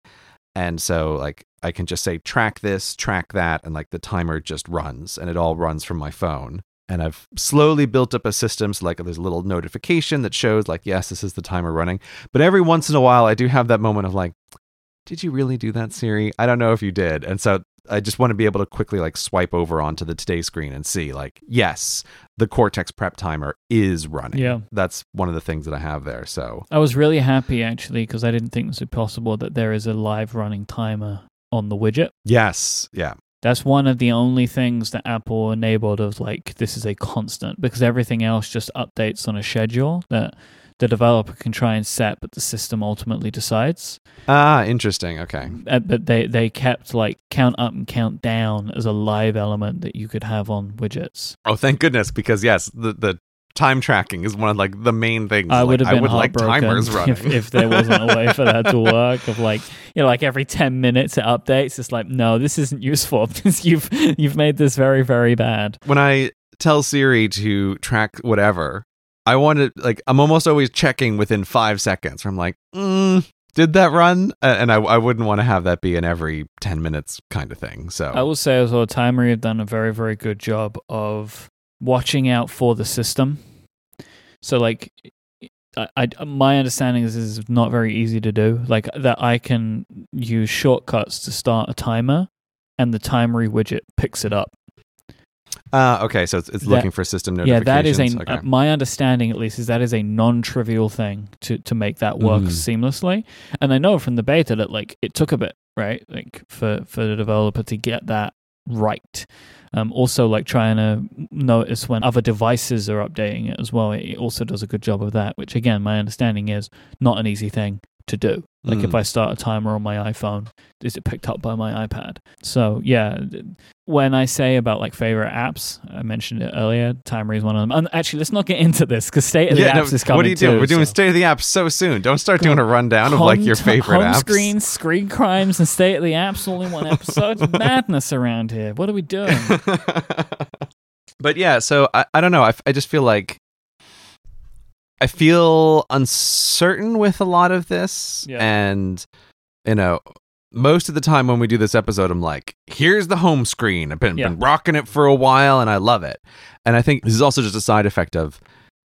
And so like I can just say track this, track that, and like the timer just runs and it all runs from my phone. And I've slowly built up a system. So like there's a little notification that shows like, yes, this is the timer running. But every once in a while I do have that moment of like, did you really do that, Siri? I don't know if you did. And so I just want to be able to quickly like swipe over onto the today screen and see like, yes, the Cortex prep timer is running. Yeah. That's one of the things that I have there. So I was really happy actually because I didn't think this was possible that there is a live running timer on the widget. yes, yeah. That's one of the only things that Apple enabled of like this is a constant because everything else just updates on a schedule that the developer can try and set, but the system ultimately decides. Ah, interesting. Okay. Uh, but they they kept like count up and count down as a live element that you could have on widgets. Oh, thank goodness, because yes, the the time tracking is one of like the main things. I Like, would have I been would like heartbroken timers running. if, if there wasn't a way for that to work. Of like, you know, like every ten minutes it updates. It's like, no, this isn't useful because you've you've made this very very bad. when I tell Siri to track whatever, I want to like I'm almost always checking within five seconds. I'm like, mm, did that run? And I I wouldn't want to have that be an every ten minutes kind of thing. So I will say as well, Timery have done a very very good job of watching out for the system. So like. I, I, my understanding is this is not very easy to do. Like that, I can use shortcuts to start a timer, and the timery widget picks it up. Uh, okay, so it's, it's That- looking for system notifications. Yeah, that is a. okay. uh, my understanding, at least, is that is a non-trivial thing to to make that work Mhm. seamlessly. And I know from the beta that like it took a bit, right? Like for for the developer to get that right. Um, also, like trying to notice when other devices are updating it as well. It also does a good job of that. Which, again, my understanding is not an easy thing to do. Like if Mm. I start a timer on my iPhone, is it picked up by my iPad? So yeah, when I say about like favorite apps, I mentioned it earlier. Timery is one of them. And actually, let's not get into this because state of the Yeah, no, apps is coming what are you doing? too, We're doing so- state of the app so soon. Don't start doing a rundown of like your favorite home apps. screen, screen crimes, and state of the apps all in one episode. Madness around here. What are we doing? but yeah, so I, I don't know. I, I just feel like I feel uncertain with a lot of this, Yeah. and you know, most of the time when we do this episode, I'm like, "Here's the home screen. I've been Yeah. been rocking it for a while, and I love it." And I think this is also just a side effect of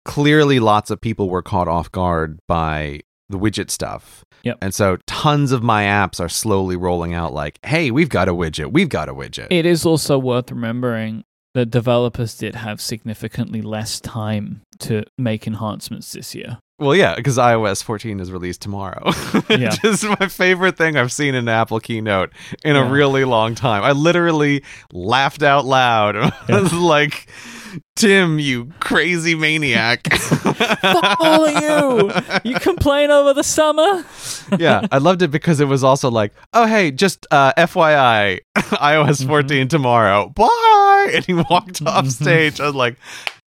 clearly lots of people were caught off guard by the widget stuff. Yep. And so tons of my apps are slowly rolling out like, hey, we've got a widget. We've got a widget. It is also worth remembering that developers did have significantly less time to make enhancements this year. Well, yeah, because iOS 14 is released tomorrow. Yeah. Just my favorite thing I've seen in an Apple keynote in Yeah. a really long time. I literally laughed out loud. Yeah. like, Tim, you crazy maniac. Fuck all of you! You complain over the summer? yeah, I loved it because it was also like, oh, hey, just uh, FYI, iOS Mm-hmm. 14 tomorrow. Bye. And he walked off Mhm. stage. I was like,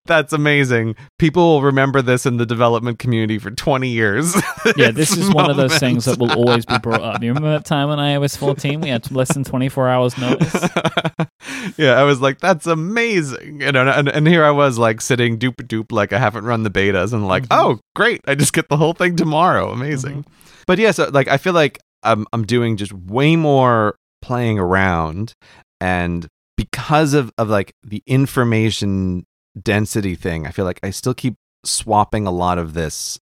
that's amazing. People will remember this in the development community for 20 years. Yeah, this is one of those things that will always be brought up. You remember that time on iOS 14 we had less than 24 hours notice? yeah, I was like, that's amazing. You know, and, and here I was like sitting doop doop, like I haven't run the betas, and like, Mhm. oh, great, I just get the whole thing tomorrow. Amazing. Mm-hmm. But yeah, so like I feel like I'm I'm doing just way more playing around, and because of of like the information density thing, I feel like I still keep swapping a lot of this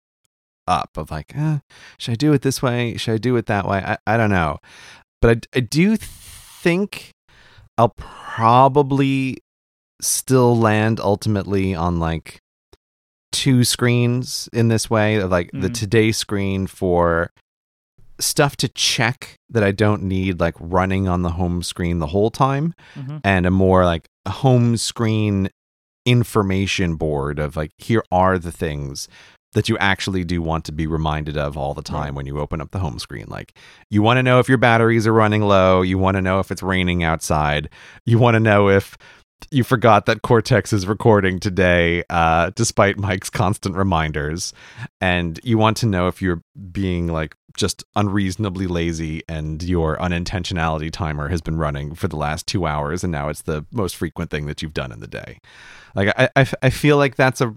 up of like, eh, should I do it this way? Should I do it that way? I, I don't know. But I, I do think I'll probably still land ultimately on like two screens in this way of like the Mhm. today screen for stuff to check that I don't need like running on the home screen the whole time Mhm. and a more like home screen information board of like here are the things that you actually do want to be reminded of all the time when you open up the home screen. Like you want to know if your batteries are running low you want to know if it's raining outside you want to know if you forgot that cortex is recording today uh, despite Myke's constant reminders and you want to know if you're being like just unreasonably lazy and your unintentionality timer has been running for the last two hours and now it's the most frequent thing that you've done in the day like i, I, I feel like that's a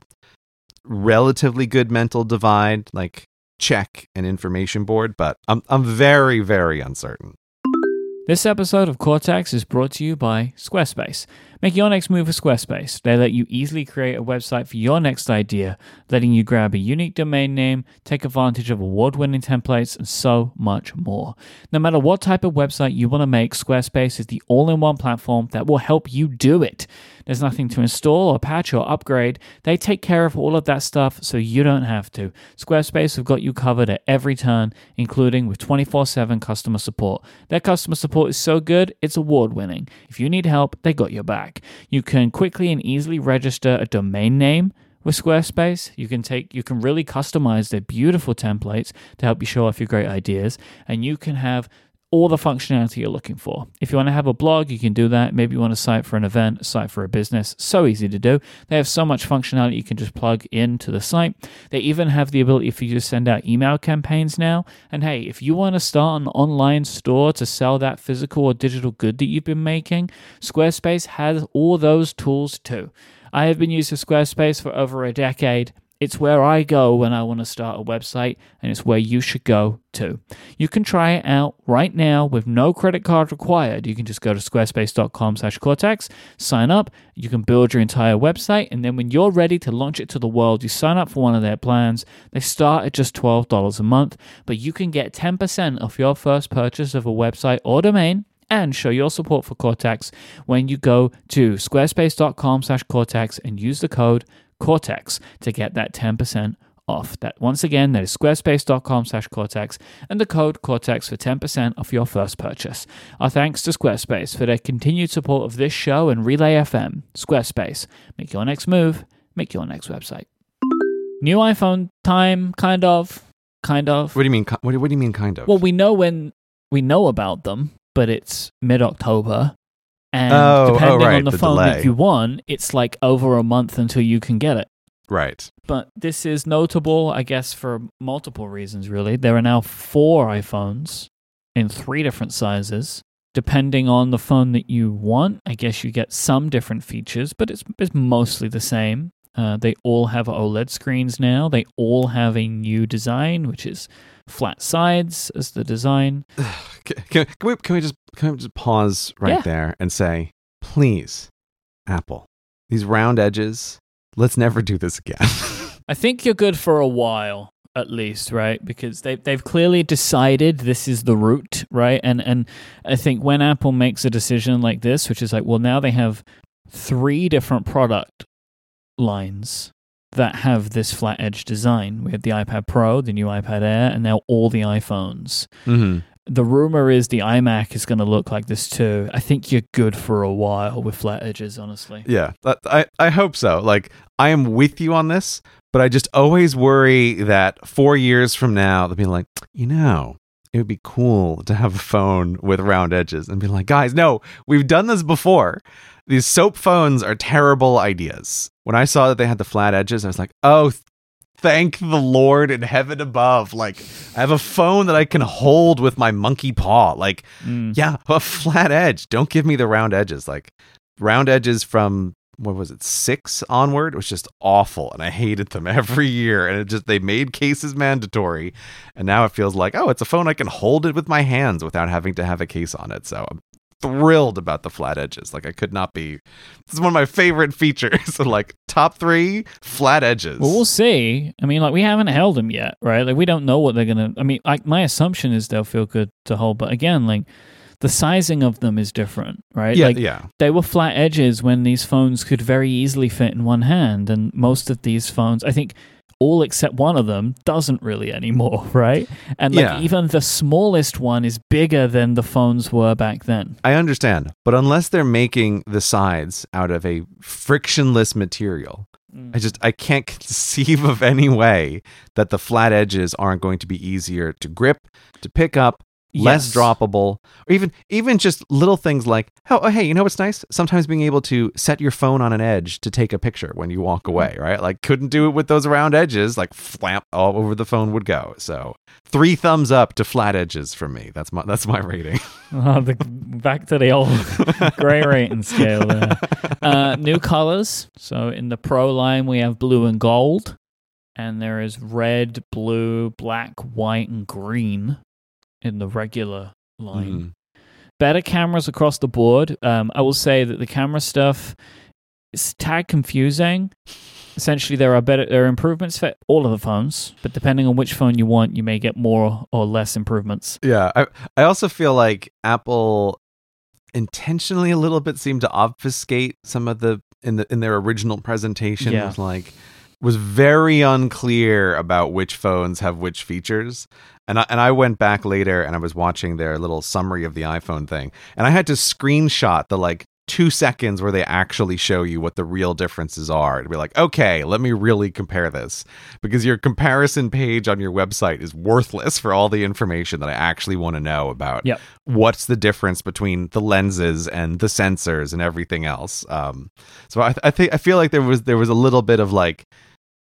relatively good mental divide like check an information board but i'm, I'm very very uncertain This episode of Cortex is brought to you by Squarespace. Make your next move with Squarespace. They let you easily create a website for your next idea, letting you grab a unique domain name, take advantage of award winning templates, and so much more. No matter what type of website you want to make, Squarespace is the all in one platform that will help you do it. There's nothing to install or patch or upgrade. They take care of all of that stuff so you don't have to. Squarespace have got you covered at every turn, including with 24 7 customer support. Their customer support is so good, it's award winning. If you need help, they got your back. You can quickly and easily register a domain name with Squarespace. You can take you can really customize their beautiful templates to help you show off your great ideas and you can have all the functionality you're looking for. If you want to have a blog, you can do that. Maybe you want a site for an event, site for a business. So easy to do. They have so much functionality you can just plug into the site. They even have the ability for you to send out email campaigns now. And hey, if you want to start an online store to sell that physical or digital good that you've been making, Squarespace has all those tools too. I have been using Squarespace for over a decade. It's where I go when I want to start a website, and it's where you should go too. You can try it out right now with no credit card required. You can just go to squarespace.com slash cortex, sign up, you can build your entire website, and then when you're ready to launch it to the world, you sign up for one of their plans. They start at just $12 a month, but you can get 10% off your first purchase of a website or domain and show your support for Cortex when you go to squarespace.com slash cortex and use the code Cortex to get that 10% off. That once again, that is squarespace.com slash cortex and the code Cortex for 10% off your first purchase. Our thanks to Squarespace for their continued support of this show and Relay FM. Squarespace, make your next move, make your next website. New iPhone time, kind of. kind of. What do you mean? ki- What do, what do you mean? Kind of. Well, we know when we know about them, but it's mid October. And Oh, oh, depending right, on the, the phone delay. that you want, it's like over a month until you can get it. right. But this is notable, I guess, for multiple reasons, really. There are now four iPhones in three different sizes. Depending on the phone that you want, I guess you get some different features, but it's, it's mostly the same. Uh, they all have OLED screens now. They all have a new design, which is flat sides as the design. Can, can, can we can we just can we just pause right Yeah. there and say, please, Apple, these round edges. Let's never do this again. I think you're good for a while at least, right? Because they they've clearly decided this is the route, right? And and I think when Apple makes a decision like this, which is like, well, now they have three different product lines that have this flat edge design. We have the iPad Pro, the new iPad Air, and now all the iPhones. mm-hmm. The rumor is the iMac is going to look like this too. I think you're good for a while with flat edges, honestly. Yeah, I I hope so. Like I am with you on this, but I just always worry that four years from now they'll be like, you know, it would be cool to have a phone with round edges, and be like, guys, no, we've done this before. These soap phones are terrible ideas. When I saw that they had the flat edges, I was like, oh. Thank the Lord in heaven above. Like, I have a phone that I can hold with my monkey paw. Like, Mm. yeah, a flat edge. Don't give me the round edges. Like round edges from what was it, six onward it was just awful. And I hated them every year. And it just they made cases mandatory. And now it feels like, oh, it's a phone I can hold it with my hands without having to have a case on it. So I'm thrilled about the flat edges. Like I could not be this is one of my favorite features. so like top three, flat edges. Well, we'll see. I mean, like we haven't held them yet, right? Like we don't know what they're gonna. I mean, like my assumption is they'll feel good to hold, but again, like the sizing of them is different, right? yeah, like yeah. they were flat edges when these phones could very easily fit in one hand, and most of these phones, I think. All except one of them doesn't really anymore, right? And like Yeah. even the smallest one is bigger than the phones were back then. I understand, but unless they're making the sides out of a frictionless material, I mm. just I can't conceive of any way that the flat edges aren't going to be easier to grip, to pick up, less Yes. droppable, or even even just little things like oh, oh hey, you know what's nice? Sometimes being able to set your phone on an edge to take a picture when you walk away, right? Like couldn't do it with those round edges, like flap all over the phone would go. So three thumbs up to flat edges for me. That's my that's my rating. Oh, the, back to the old Grey rating scale there. Uh, new colors. So in the Pro line, we have blue and gold, and there is red, blue, black, white, and green in the regular line. Mhm. Better cameras across the board. Um, I will say that the camera stuff is tag confusing. Essentially, there are better there are improvements for all of the phones, but depending on which phone you want, you may get more or less improvements. Yeah, I I also feel like Apple intentionally a little bit seemed to obfuscate some of the in the in their original presentation Yeah. was like was very unclear about which phones have which features. And I, and I went back later and I was watching their little summary of the iPhone thing. And I had to screenshot the like two seconds where they actually show you what the real differences are to be like, okay, let me really compare this. Because your comparison page on your website is worthless for all the information that I actually want to know about Yep. what's the difference between the lenses and the sensors and everything else. Um, so I, I think I feel like there was there was a little bit of like,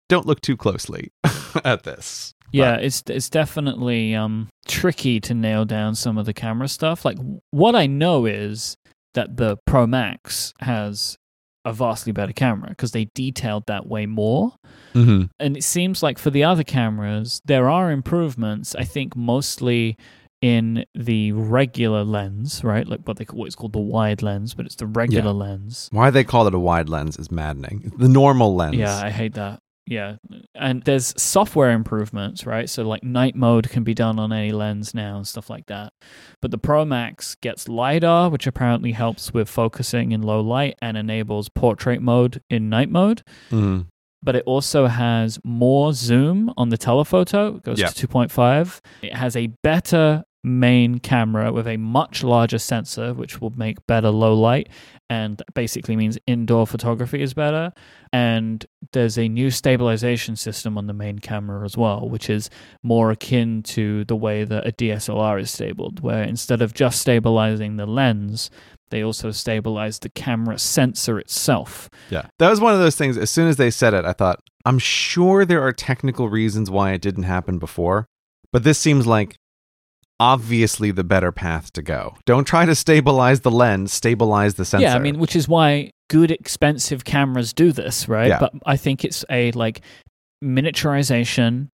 don't look too closely at this. Yeah, it's it's definitely um tricky to nail down some of the camera stuff. Like what I know is that the Pro Max has a vastly better camera because they detailed that way more. Mm-hmm. And it seems like for the other cameras, there are improvements. I think mostly in the regular lens, right? Like what they call what's called the wide lens, but it's the regular lens. Why they call it a wide lens is maddening. The normal lens. Yeah, I hate that. Yeah. And there's software improvements, right? So like night mode can be done on any lens now and stuff like that. But the Pro Max gets LiDAR, which apparently helps with focusing in low light and enables portrait mode in night mode. Mhm. But it also has more zoom on the telephoto. It goes Yeah. to 2.5. It has a better main camera with a much larger sensor, which will make better low light and basically means indoor photography is better. And there's a new stabilization system on the main camera as well, which is more akin to the way that a DSLR is stabled, where instead of just stabilizing the lens, they also stabilize the camera sensor itself. Yeah. That was one of those things. As soon as they said it, I thought, I'm sure there are technical reasons why it didn't happen before, but this seems like obviously the better path to go. Don't try to stabilize the lens, stabilize the sensor. Yeah, I mean, which is why good expensive cameras do this, right? Yeah. But I think it's a like miniaturization,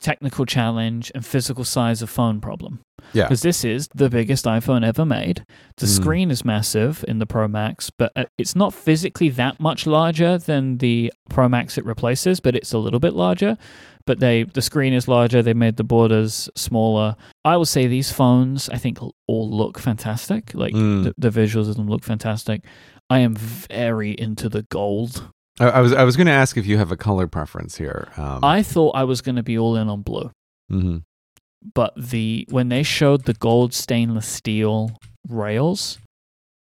technical challenge, and physical size of phone problem. Yeah. Because this is the biggest iPhone ever made. The Mm. screen is massive in the Pro Max, but uh, it's not physically that much larger than the Pro Max it replaces, but it's a little bit larger. But they the screen is larger. They made the borders smaller. I will say these phones, I think, all look fantastic. Like Mm. the, the visuals of them look fantastic. I am very into the gold. I, I was I was going to ask if you have a color preference here. Um, I thought I was going to be all in on blue. mhm. but the when they showed the gold stainless steel rails,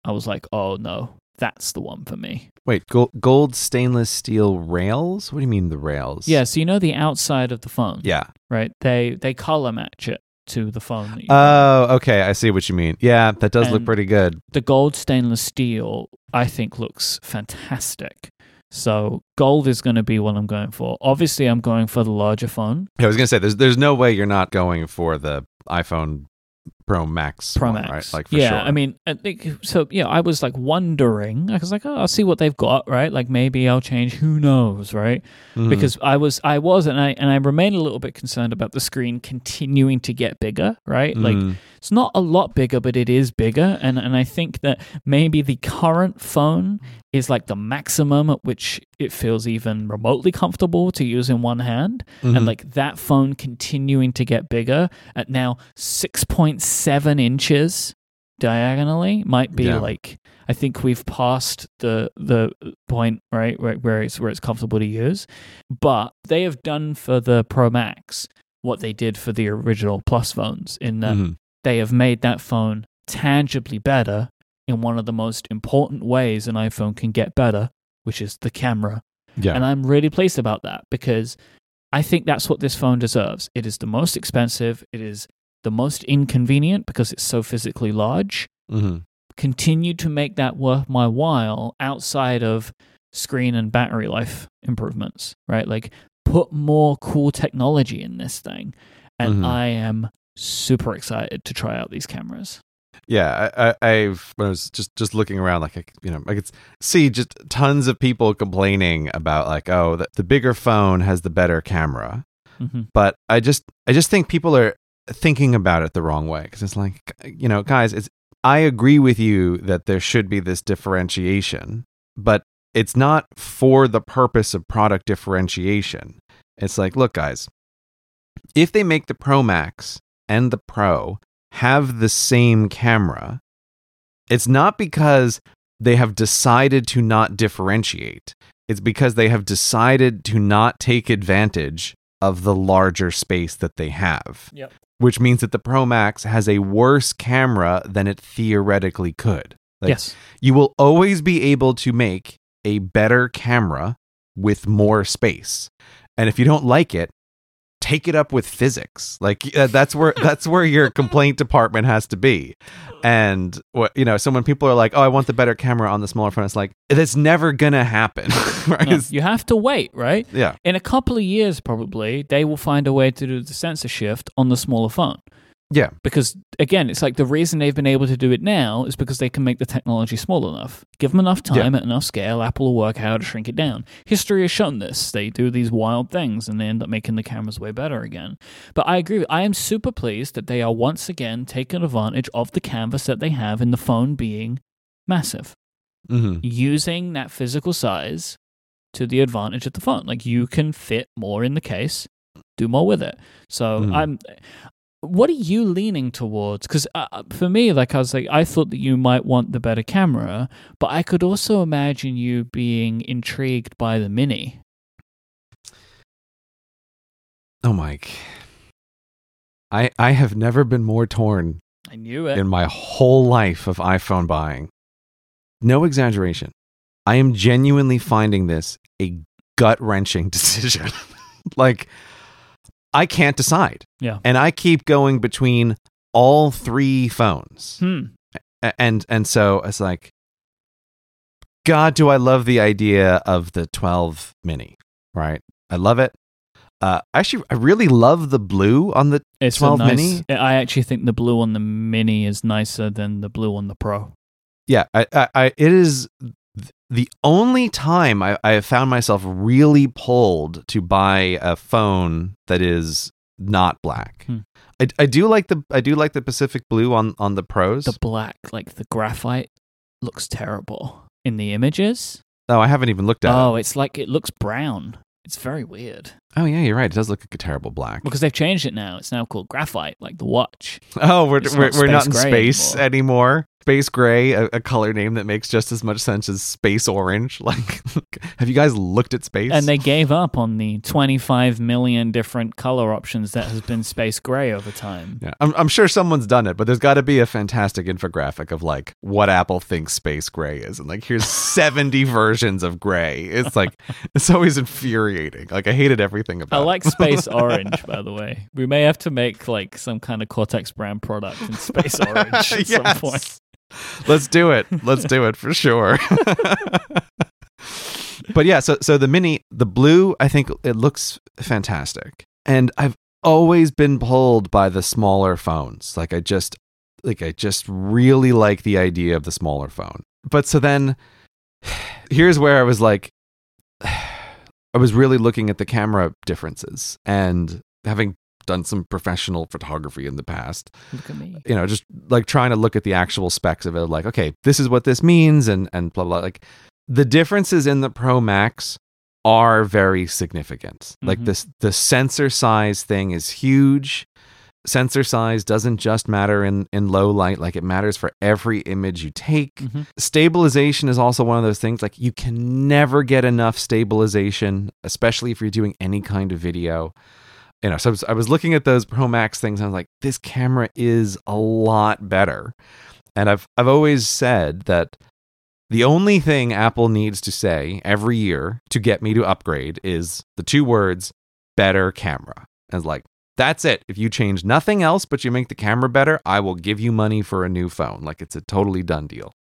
I was like, "Oh no, that's the one for me." Wait, gold, gold stainless steel rails? What do you mean the rails? Yeah, so you know the outside of the phone, Yeah. right? They they color match it to the phone. Oh, okay. I see what you mean. Yeah, that does look pretty good. the gold stainless steel, I think, looks fantastic. So gold is going to be what I'm going for. Obviously, I'm going for the larger phone, Yeah, I was going to say there's there's no way you're not going for the iPhone Pro Max. Pro one, Max. right? Like for yeah, sure. I mean, I think, so yeah, I was like wondering. I was like, oh, I'll see what they've got, right? Like maybe I'll change. Who knows, right? Mhm. because I was I was and I and I remain a little bit concerned about the screen continuing to get bigger, right? Like Mhm. It's not a lot bigger, but it is bigger, and and I think that maybe the current phone is like the maximum at which it feels even remotely comfortable to use in one hand, Mhm. and like that phone continuing to get bigger at now six point seven inches diagonally might be Yeah. like I think we've passed the the point right where, where it's where it's comfortable to use, but they have done for the Pro Max what they did for the original Plus phones in that Mhm. They have made that phone tangibly better in one of the most important ways an iPhone can get better, which is the camera. yeah. And I'm really pleased about that because I think that's what this phone deserves. It is the most expensive, it is the most inconvenient because it's so physically large. Mhm. Continue to make that worth my while outside of screen and battery life improvements, right? Like put more cool technology in this thing. And Mhm. I am super excited to try out these cameras. Yeah, I, I, I've when I was just just looking around, like I, you know, I could see just tons of people complaining about like, oh, the, the bigger phone has the better camera, hmm but I just I just think people are thinking about it the wrong way because it's like, you know, guys, it's I agree with you that there should be this differentiation, but it's not for the purpose of product differentiation. It's like, look, guys, if they make the Pro Max and the Pro have the same camera, it's not because they have decided to not differentiate. It's because they have decided to not take advantage of the larger space that they have. Yep. Which means that the Pro Max has a worse camera than it theoretically could. Like, yes. you will always be able to make a better camera with more space. And if you don't like it, take it up with physics. Like uh, that's where that's where your complaint department has to be. And what you know, so when people are like, "Oh, I want the better camera on the smaller phone," it's like that's never gonna happen. right? No, you have to wait, right? yeah. In a couple of years, probably, they will find a way to do the sensor shift on the smaller phone. Yeah. Because, again, it's like the reason they've been able to do it now is because they can make the technology small enough. Give them enough time at enough scale, Apple will work out how to shrink it down. History has shown this. They do these wild things and they end up making the cameras way better again. But I agree. I am super pleased that they are once again taking advantage of the canvas that they have in the phone being massive hmm using that physical size to the advantage of the phone. Like you can fit more in the case, do more with it. So Mhm. I'm. What are you leaning towards? Because uh, for me, like I was like, I thought that you might want the better camera, but I could also imagine you being intrigued by the mini. Oh, Myke. I, I have never been more torn I knew it. in my whole life of iPhone buying. No exaggeration. I am genuinely finding this a gut wrenching decision. like, I can't decide. Yeah. And I keep going between all three phones. Hmm. And and so it's like God, do I love the idea of the 12 mini, right? I love it. Uh, actually, I really love the blue on the It's a 12 nice, mini? I actually think the blue on the mini is nicer than the blue on the pro. yeah I, I, I it is the only time I, I have found myself really pulled to buy a phone that is not black Hmm. I, I do like the i do like the pacific blue on on the pros The black, like the graphite, looks terrible in the images. oh i haven't even looked at Oh, it it's like it looks brown. It's very weird oh yeah you're right it does look like a terrible black because they've changed it now. It's now called graphite, like the watch. oh we're, It's we're, not we're not in gray space anymore, space gray a, a color name that makes just as much sense as space orange like have you guys looked at space And they gave up on the 25 million different color options that has been space gray over time. Yeah, I'm, I'm sure someone's done it, but there's got to be a fantastic infographic of like what Apple thinks space gray is, and like here's 70 versions of gray. It's like it's always infuriating. Like I hated everything about. I like it. space orange, by the way. We may have to make like some kind of Cortex brand product in space orange at some point. Let's do it. Let's do it for sure. but yeah, so so the mini, the blue, I think it looks fantastic, and I've always been pulled by the smaller phones. Like I just, like I just really like the idea of the smaller phone. But so then, here's where I was like, I was really looking at the camera differences and having done some professional photography in the past Look at me. you know just like trying to look at the actual specs of it like okay this is what this means and and blah blah like the differences in the pro max are very significant like Mhm. this the sensor size thing is huge sensor size doesn't just matter in in low light like it matters for every image you take Mhm. stabilization is also one of those things like you can never get enough stabilization especially if you're doing any kind of video you know so I was, I was looking at those pro max things and i was like this camera is a lot better. And i've i've always said that the only thing apple needs to say every year to get me to upgrade is the two words better camera. And like that's it. If you change nothing else but you make the camera better i will give you money for a new phone. Like it's a totally done deal.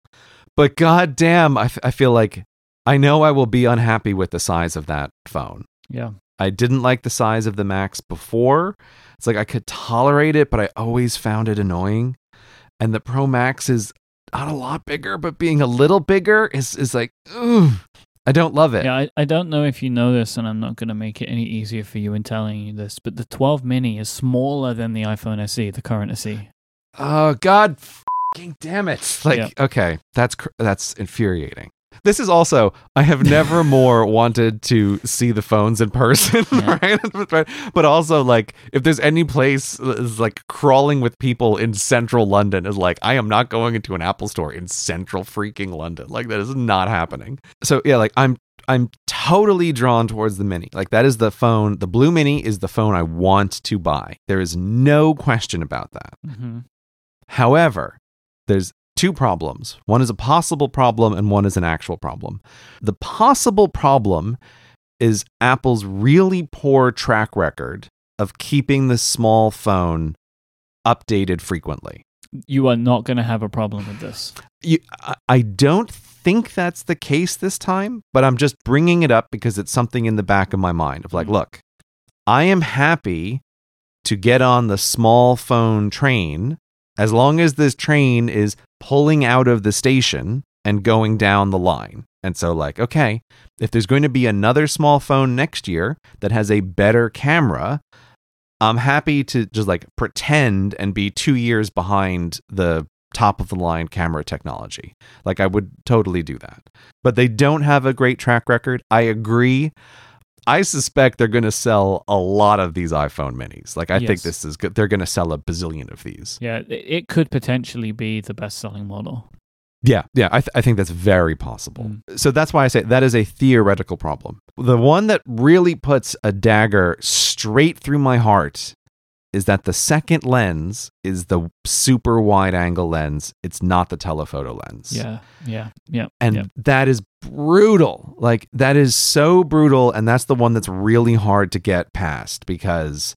But god damn I, f- I feel like i know i will be unhappy with the size of that phone. Yeah. I didn't like the size of the Max before. It's like I could tolerate it, but I always found it annoying. And the Pro Max is not a lot bigger, but being a little bigger is is like, ooh, I don't love it. Yeah, I, I don't know if you know this, and I'm not going to make it any easier for you in telling you this, but the 12 mini is smaller than the iPhone SE, the current SE. Oh God, damn it! Like, Yeah. okay, that's cr- that's infuriating. This is also I have never more wanted to see the phones in person, Yeah. right? But also like if there's any place that is like crawling with people in central London is like I am not going into an Apple store in central freaking London. Like that is not happening. So yeah, like I'm I'm totally drawn towards the mini. Like that is the phone, the blue mini is the phone I want to buy. There is no question about that. hmm However, there's two problems. One is a possible problem and one is an actual problem. The possible problem is Apple's really poor track record of keeping the small phone updated frequently. You are not going to have a problem with this. You, I- don't think that's the case this time, but I'm just bringing it up because it's something in the back of my mind of like, Mhm. look, I am happy to get on the small phone train as long as this train is pulling out of the station and going down the line. And so, like, okay, if there's going to be another small phone next year that has a better camera, I'm happy to just like pretend and be two years behind the top of the line camera technology. Like, I would totally do that. But they don't have a great track record. I agree. I suspect they're going to sell a lot of these iPhone minis. Like, I think this is good. They're going to sell a bazillion of these. Yeah, it, it could potentially be the best selling model. Yeah, yeah, I, th- I think that's very possible. Mm. So that's why I say that is a theoretical problem. The one that really puts a dagger straight through my heart is that the second lens is the super wide angle lens. It's not the telephoto lens. Yeah, yeah, yeah. And yeah. that is brutal. Like, that is so brutal. And that's the one that's really hard to get past because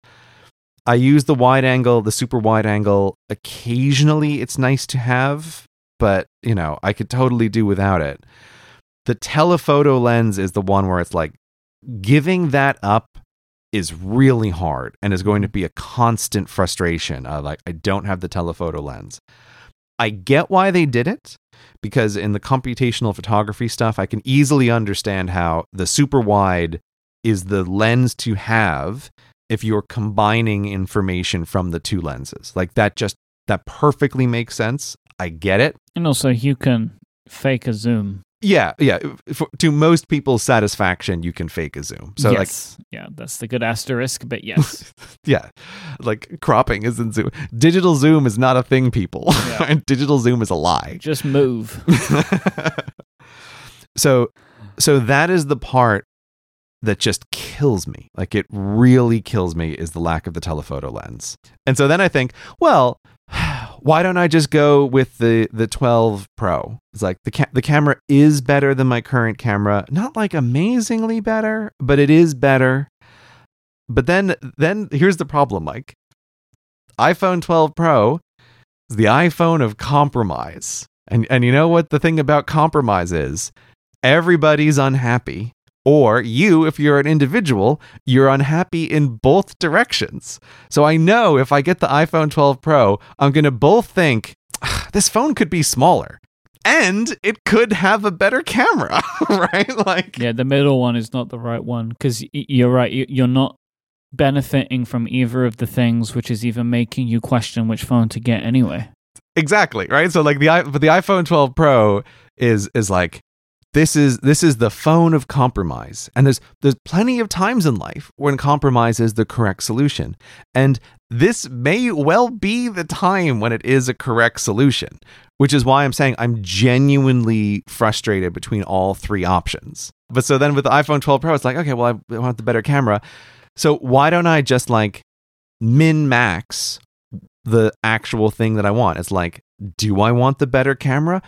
I use the wide angle, the super wide angle. Occasionally, it's nice to have, but, you know, I could totally do without it. The telephoto lens is the one where it's like giving that up is really hard and is going to be a constant frustration. Uh, like, I don't have the telephoto lens. I get why they did it because in the computational photography stuff, I can easily understand how the super wide is the lens to have if you're combining information from the two lenses. Like that just that perfectly makes sense. I get it. And also, you can fake a zoom. Yeah, yeah. For, to most people's satisfaction, you can fake a zoom. So yes. like, yeah, that's the good asterisk. But yes, yeah, like cropping isn't zoom. Digital zoom is not a thing, people. Yeah. Digital zoom is a lie. Just move. so, so that is the part that just kills me. Like it really kills me is the lack of the telephoto lens. And so then I think, well, why don't I just go with the the 12 Pro? It's like the ca- the camera is better than my current camera, not like amazingly better, but it is better. But then then here's the problem, Myke. iPhone 12 Pro is the iPhone of compromise. And and you know what the thing about compromise is? Everybody's unhappy or you, if you're an individual, you're unhappy in both directions. So I know if I get the iPhone 12 Pro, I'm going to both think, this phone could be smaller and it could have a better camera, right? Like, yeah, the middle one is not the right one because you're right. You're not benefiting from either of the things, which is even making you question which phone to get anyway. Exactly, right? So like the but the iPhone 12 Pro is is like this is this is the phone of compromise. And there's there's plenty of times in life when compromise is the correct solution. And this may well be the time when it is a correct solution which is why i'm saying i'm genuinely frustrated between all three options. But so then with the iphone 12 pro it's like okay well i want the better camera. So why don't i just like min max the actual thing that i want? It's like do I want the better camera?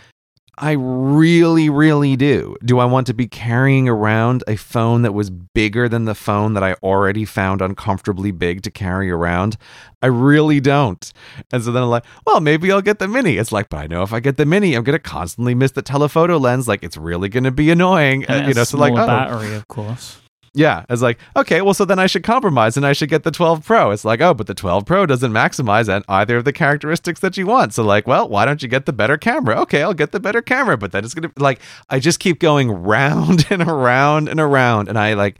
I really, really do. Do I want to be carrying around a phone that was bigger than the phone that I already found uncomfortably big to carry around? I really don't. And so then I'm like, well, maybe I'll get the mini. It's like, but I know if I get the mini, I'm going to constantly miss the telephoto lens. Like, it's really going to be annoying. And uh, you know, so like, oh. battery, of course. Yeah, it's like, okay, well, so then I should compromise and I should get the 12 Pro. It's like, oh, but the 12 Pro doesn't maximize either of the characteristics that you want. So, like, well, why don't you get the better camera? Okay, I'll get the better camera, but then it's be like, I just keep going round and around and around. And I, like,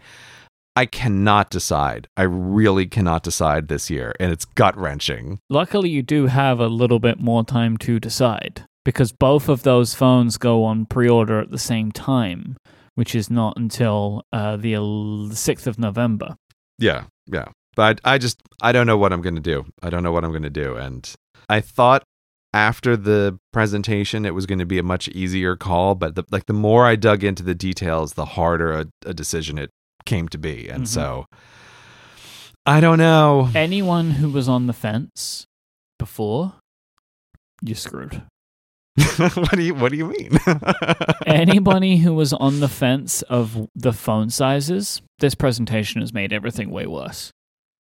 I cannot decide. I really cannot decide this year. And it's gut wrenching. Luckily, you do have a little bit more time to decide because both of those phones go on pre order at the same time which is not until uh, the 6th of November. Yeah, yeah. But I, I just, I don't know what I'm going to do. I don't know what I'm going to do. And I thought after the presentation it was going to be a much easier call but the, like the more i dug into the details the harder a, a decision it came to be and mm-hmm. so i don't know anyone who was on the fence before you're screwed what do you What do you mean? Anybody who was on the fence of the phone sizes, this presentation has made everything way worse.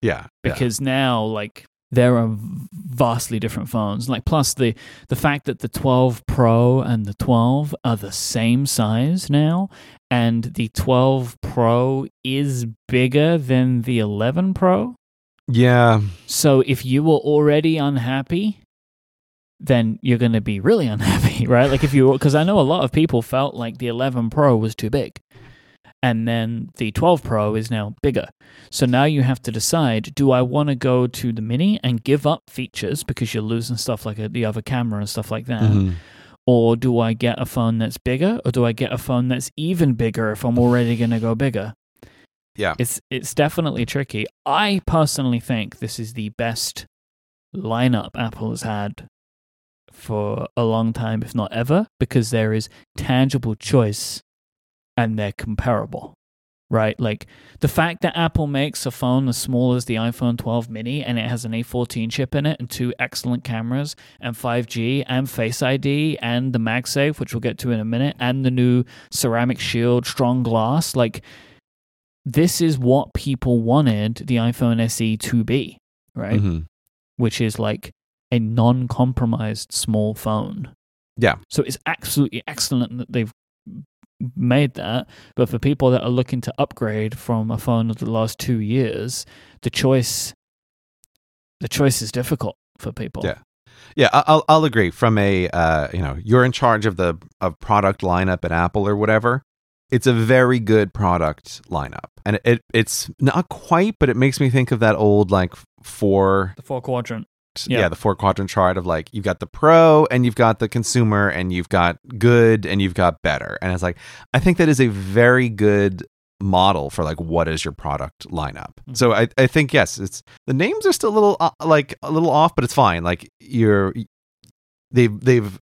Yeah, because yeah. now like there are vastly different phones. Like plus the the fact that the 12 Pro and the 12 are the same size now, and the 12 Pro is bigger than the 11 Pro. Yeah. So if you were already unhappy then you're going to be really unhappy, right? Like if you, because I know a lot of people felt like the 11 Pro was too big. And then the 12 Pro is now bigger. So now you have to decide do I want to go to the mini and give up features because you're losing stuff like a, the other camera and stuff like that? Mm-hmm. Or do I get a phone that's bigger? Or do I get a phone that's even bigger if I'm already going to go bigger? Yeah. It's, it's definitely tricky. I personally think this is the best lineup Apple has had for a long time, if not ever, because there is tangible choice and they're comparable. right? Like the fact that Apple makes a phone as small as the iPhone 12 mini and it has an A14 chip in it and two excellent cameras and 5G and Face ID and the MagSafe, which we'll get to in a minute, and the new ceramic shield, strong glass, like this is what people wanted the iPhone SE to be, right? Mhm. Which is like a non-compromised small phone. Yeah. So it's absolutely excellent that they've made that. But for people that are looking to upgrade from a phone of the last two years, the choice, the choice is difficult for people. Yeah. Yeah, I'll I'll agree. From a uh, you know, you're in charge of the of product lineup at Apple or whatever. It's a very good product lineup, and it it's not quite, but it makes me think of that old like four The four quadrant. Yeah. Yeah. the four quadrant chart of like you've got the pro and you've got the consumer and you've got good and you've got better and it's like i think that is a very good model for like what is your product lineup Mhm. so I, I think yes it's the names are still a little uh, like a little off but it's fine like you're they've they've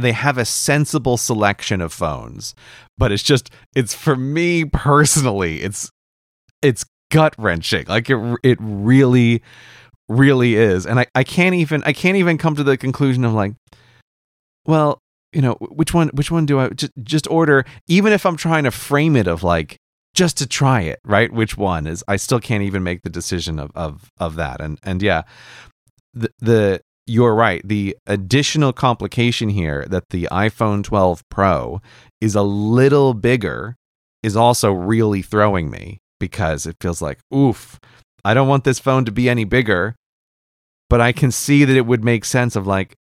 they have a sensible selection of phones but it's just it's for me personally it's it's gut wrenching like it it really really is. And I, I can't even i can't even come to the conclusion of like well you know which one which one do i just, just order even if i'm trying to frame it of like just to try it right? Which one is i still can't even make the decision of of of that. And and yeah the the you're right. The additional complication here that the iphone 12 pro is a little bigger is also really throwing me because it feels like oof I don't want this phone to be any bigger, but I can see that it would make sense of like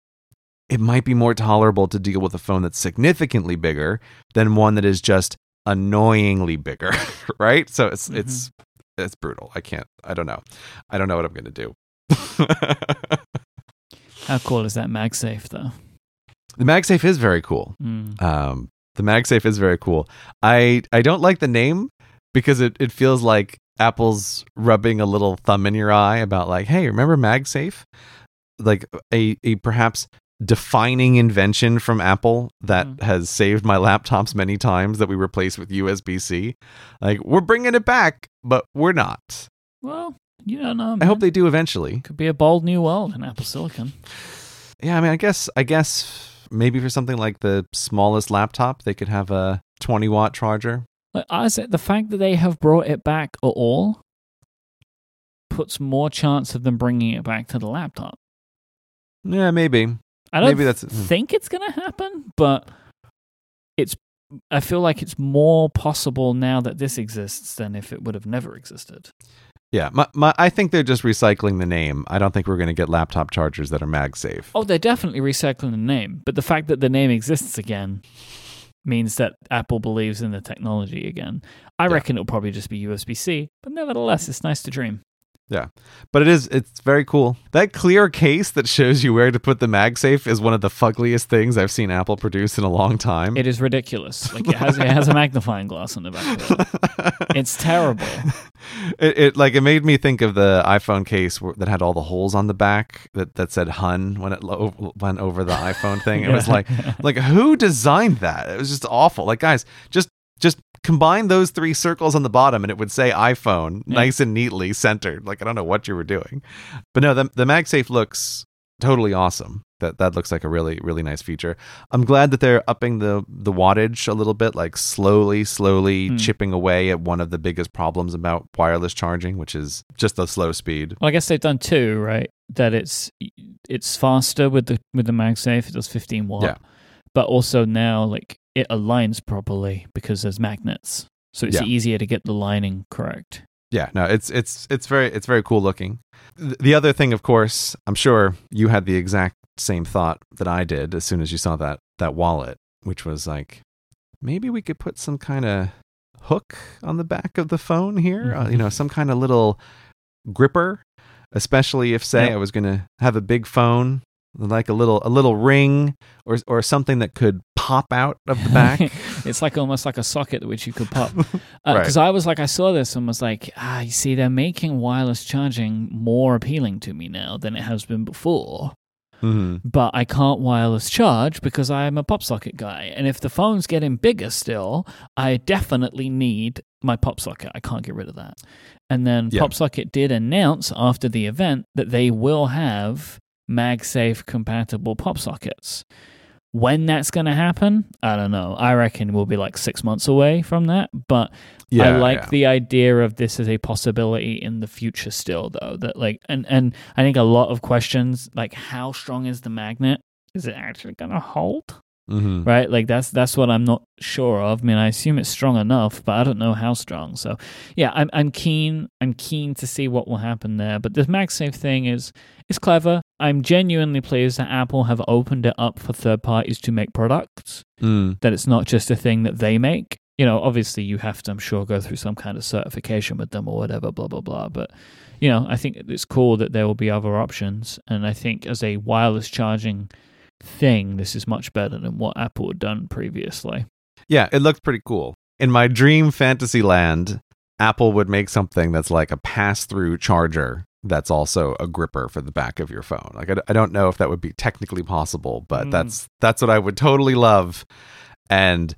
it might be more tolerable to deal with a phone that's significantly bigger than one that is just annoyingly bigger, right? So it's Mhm. it's it's brutal. I can't I don't know. I don't know what I'm going to do. How cool is that MagSafe though? the MagSafe is very cool. Mm. Um, the MagSafe is very cool. I I don't like the name because it, it feels like Apple's rubbing a little thumb in your eye about like, hey, remember MagSafe? Like a a perhaps defining invention from Apple that Mm. has saved my laptops many times that we replaced with USB C. Like we're bringing it back, but we're not. Well, you don't know. I hope they do eventually. could be a bold new world in Apple Silicon. Yeah, I mean, I guess I guess maybe for something like the smallest laptop, they could have a 20 watt charger. Like I said, the fact that they have brought it back at all puts more chance of them bringing it back to the laptop. Yeah, maybe. I don't Maybe that's- hmm. think it's going to happen, but it's. I feel like it's more possible now that this exists than if it would have never existed. Yeah, my, my, I think they're just recycling the name. I don't think we're going to get laptop chargers that are MagSafe. Oh, they're definitely recycling the name, but the fact that the name exists again means that Apple believes in the technology again. I Yeah. reckon it'll probably just be USB C, but nevertheless, it's nice to dream. But it is it's very cool. That clear case that shows you where to put the MagSafe is one of the fuggliest things I've seen Apple produce in a long time. It is ridiculous. Like it has it has a magnifying glass on the back of it. It's terrible. it, it like it made me think of the iPhone case that had all the holes on the back that, that said "Hun" when it lo- went over the iPhone thing. It was like like who designed that? It was just awful. Like guys, just just combine those three circles on the bottom and it would say iPhone Yeah. nice and neatly centered. Like I don't know what you were doing, but no, the the MagSafe looks totally awesome. That that looks like a really really nice feature. I'm glad that they're upping the the wattage a little bit, like slowly slowly Hmm. chipping away at one of the biggest problems about wireless charging, which is just the slow speed. Well, I guess they've done two, right? That it's it's faster with the with the MagSafe. It does 15 watt. Yeah. But also now, like it aligns properly because there's magnets, so it's Yeah. easier to get the lining correct. Yeah, no, it's it's it's very it's very cool looking. The other thing, of course, I'm sure you had the exact same thought that I did as soon as you saw that that wallet, which was like maybe we could put some kind of hook on the back of the phone here, uh, you know, some kind of little gripper, especially if say Yep. I was going to have a big phone like a little a little ring or or something that could pop out of the back. it's like almost like a socket which you could pop. Because Right. I was like, I saw this and was like, ah, you see, they're making wireless charging more appealing to me now than it has been before. Mhm. but I can't wireless charge because I'm a pop socket guy. And if the phone's getting bigger still, I definitely need my pop socket. I can't get rid of that. And then Yeah. PopSocket did announce after the event that they will have MagSafe compatible pop sockets. When that's going to happen, I don't know. I reckon we'll be like six months away from that. But I like yeah. the idea of this as a possibility in the future still though. That like and and I think a lot of questions like how strong is the magnet? Is it actually gonna hold? Mhm. Right? Like that's that's what I'm not sure of. I mean I assume it's strong enough, but I don't know how strong. So yeah, I'm I'm keen I'm keen to see what will happen there. But this MagSafe thing is is clever. I'm genuinely pleased that Apple have opened it up for third parties to make products Mm. that it's not just a thing that they make. You know, obviously you have to, I'm sure, go through some kind of certification with them or whatever, blah, blah, blah. But, you know, I think it's cool that there will be other options. And I think as a wireless charging thing, this is much better than what Apple had done previously. Yeah, it looked pretty cool. In my dream fantasy land, Apple would make something that's like a pass through charger that's also a gripper for the back of your phone. Like I, I don't know if that would be technically possible, but Mm. that's that's what I would totally love. And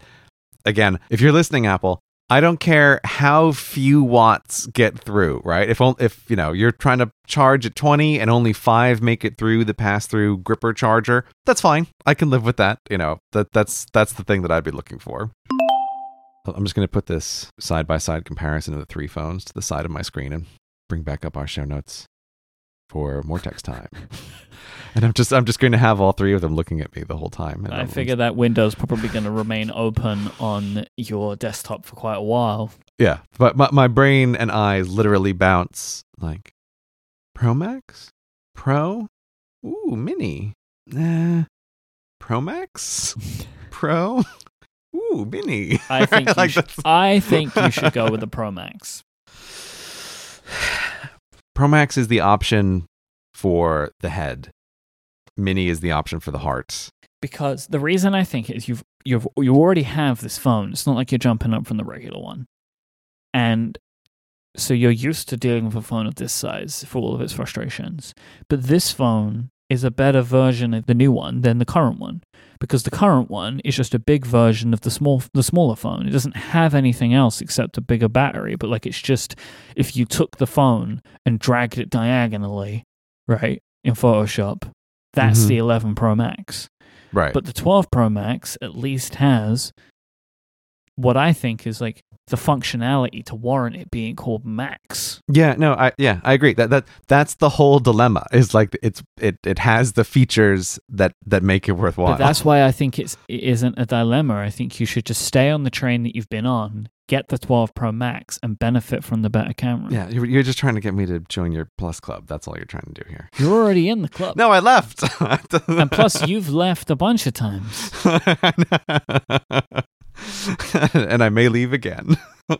again, if you're listening Apple, I don't care how few watts get through, right? If on- if you know, you're trying to charge at 20 and only 5 make it through the pass through gripper charger, that's fine. I can live with that, you know. That that's that's the thing that I'd be looking for. I'm just going to put this side by side comparison of the three phones to the side of my screen and bring back up our show notes for more text time. and I'm just I'm just going to have all three of them looking at me the whole time. And I figure that window's probably going to remain open on your desktop for quite a while. Yeah, but my, my brain and eyes literally bounce like Pro Max, Pro, ooh, Mini, nah, Pro Max, Pro, ooh, Mini. I think you Like should, I think you should go with the Pro Max. Pro Max is the option for the head. Mini is the option for the heart. because the reason I think is you've you've you already have this phone. It's not like you're jumping up from the regular one, and so you're used to dealing with a phone of this size for all of its frustrations. But this phone is a better version of the new one than the current one because the current one is just a big version of the small the smaller phone. It doesn't have anything else except a bigger battery. But like it's just if you took the phone and dragged it diagonally, right in Photoshop, that's Mhm. the 11 Pro Max. Right. But the 12 Pro Max at least has what I think is like the functionality to warrant it being called Max. yeah, no, I yeah, I agree. That that that's the whole dilemma. Is like it's it it has the features that that make it worthwhile. But that's why I think it's it isn't a dilemma. I think you should just stay on the train that you've been on, get the 12 Pro Max, and benefit from the better camera. yeah, you're, you're just trying to get me to join your Plus Club. That's all you're trying to do here. You're already in the club. No, I left. And plus, you've left a bunch of times. and I may leave again.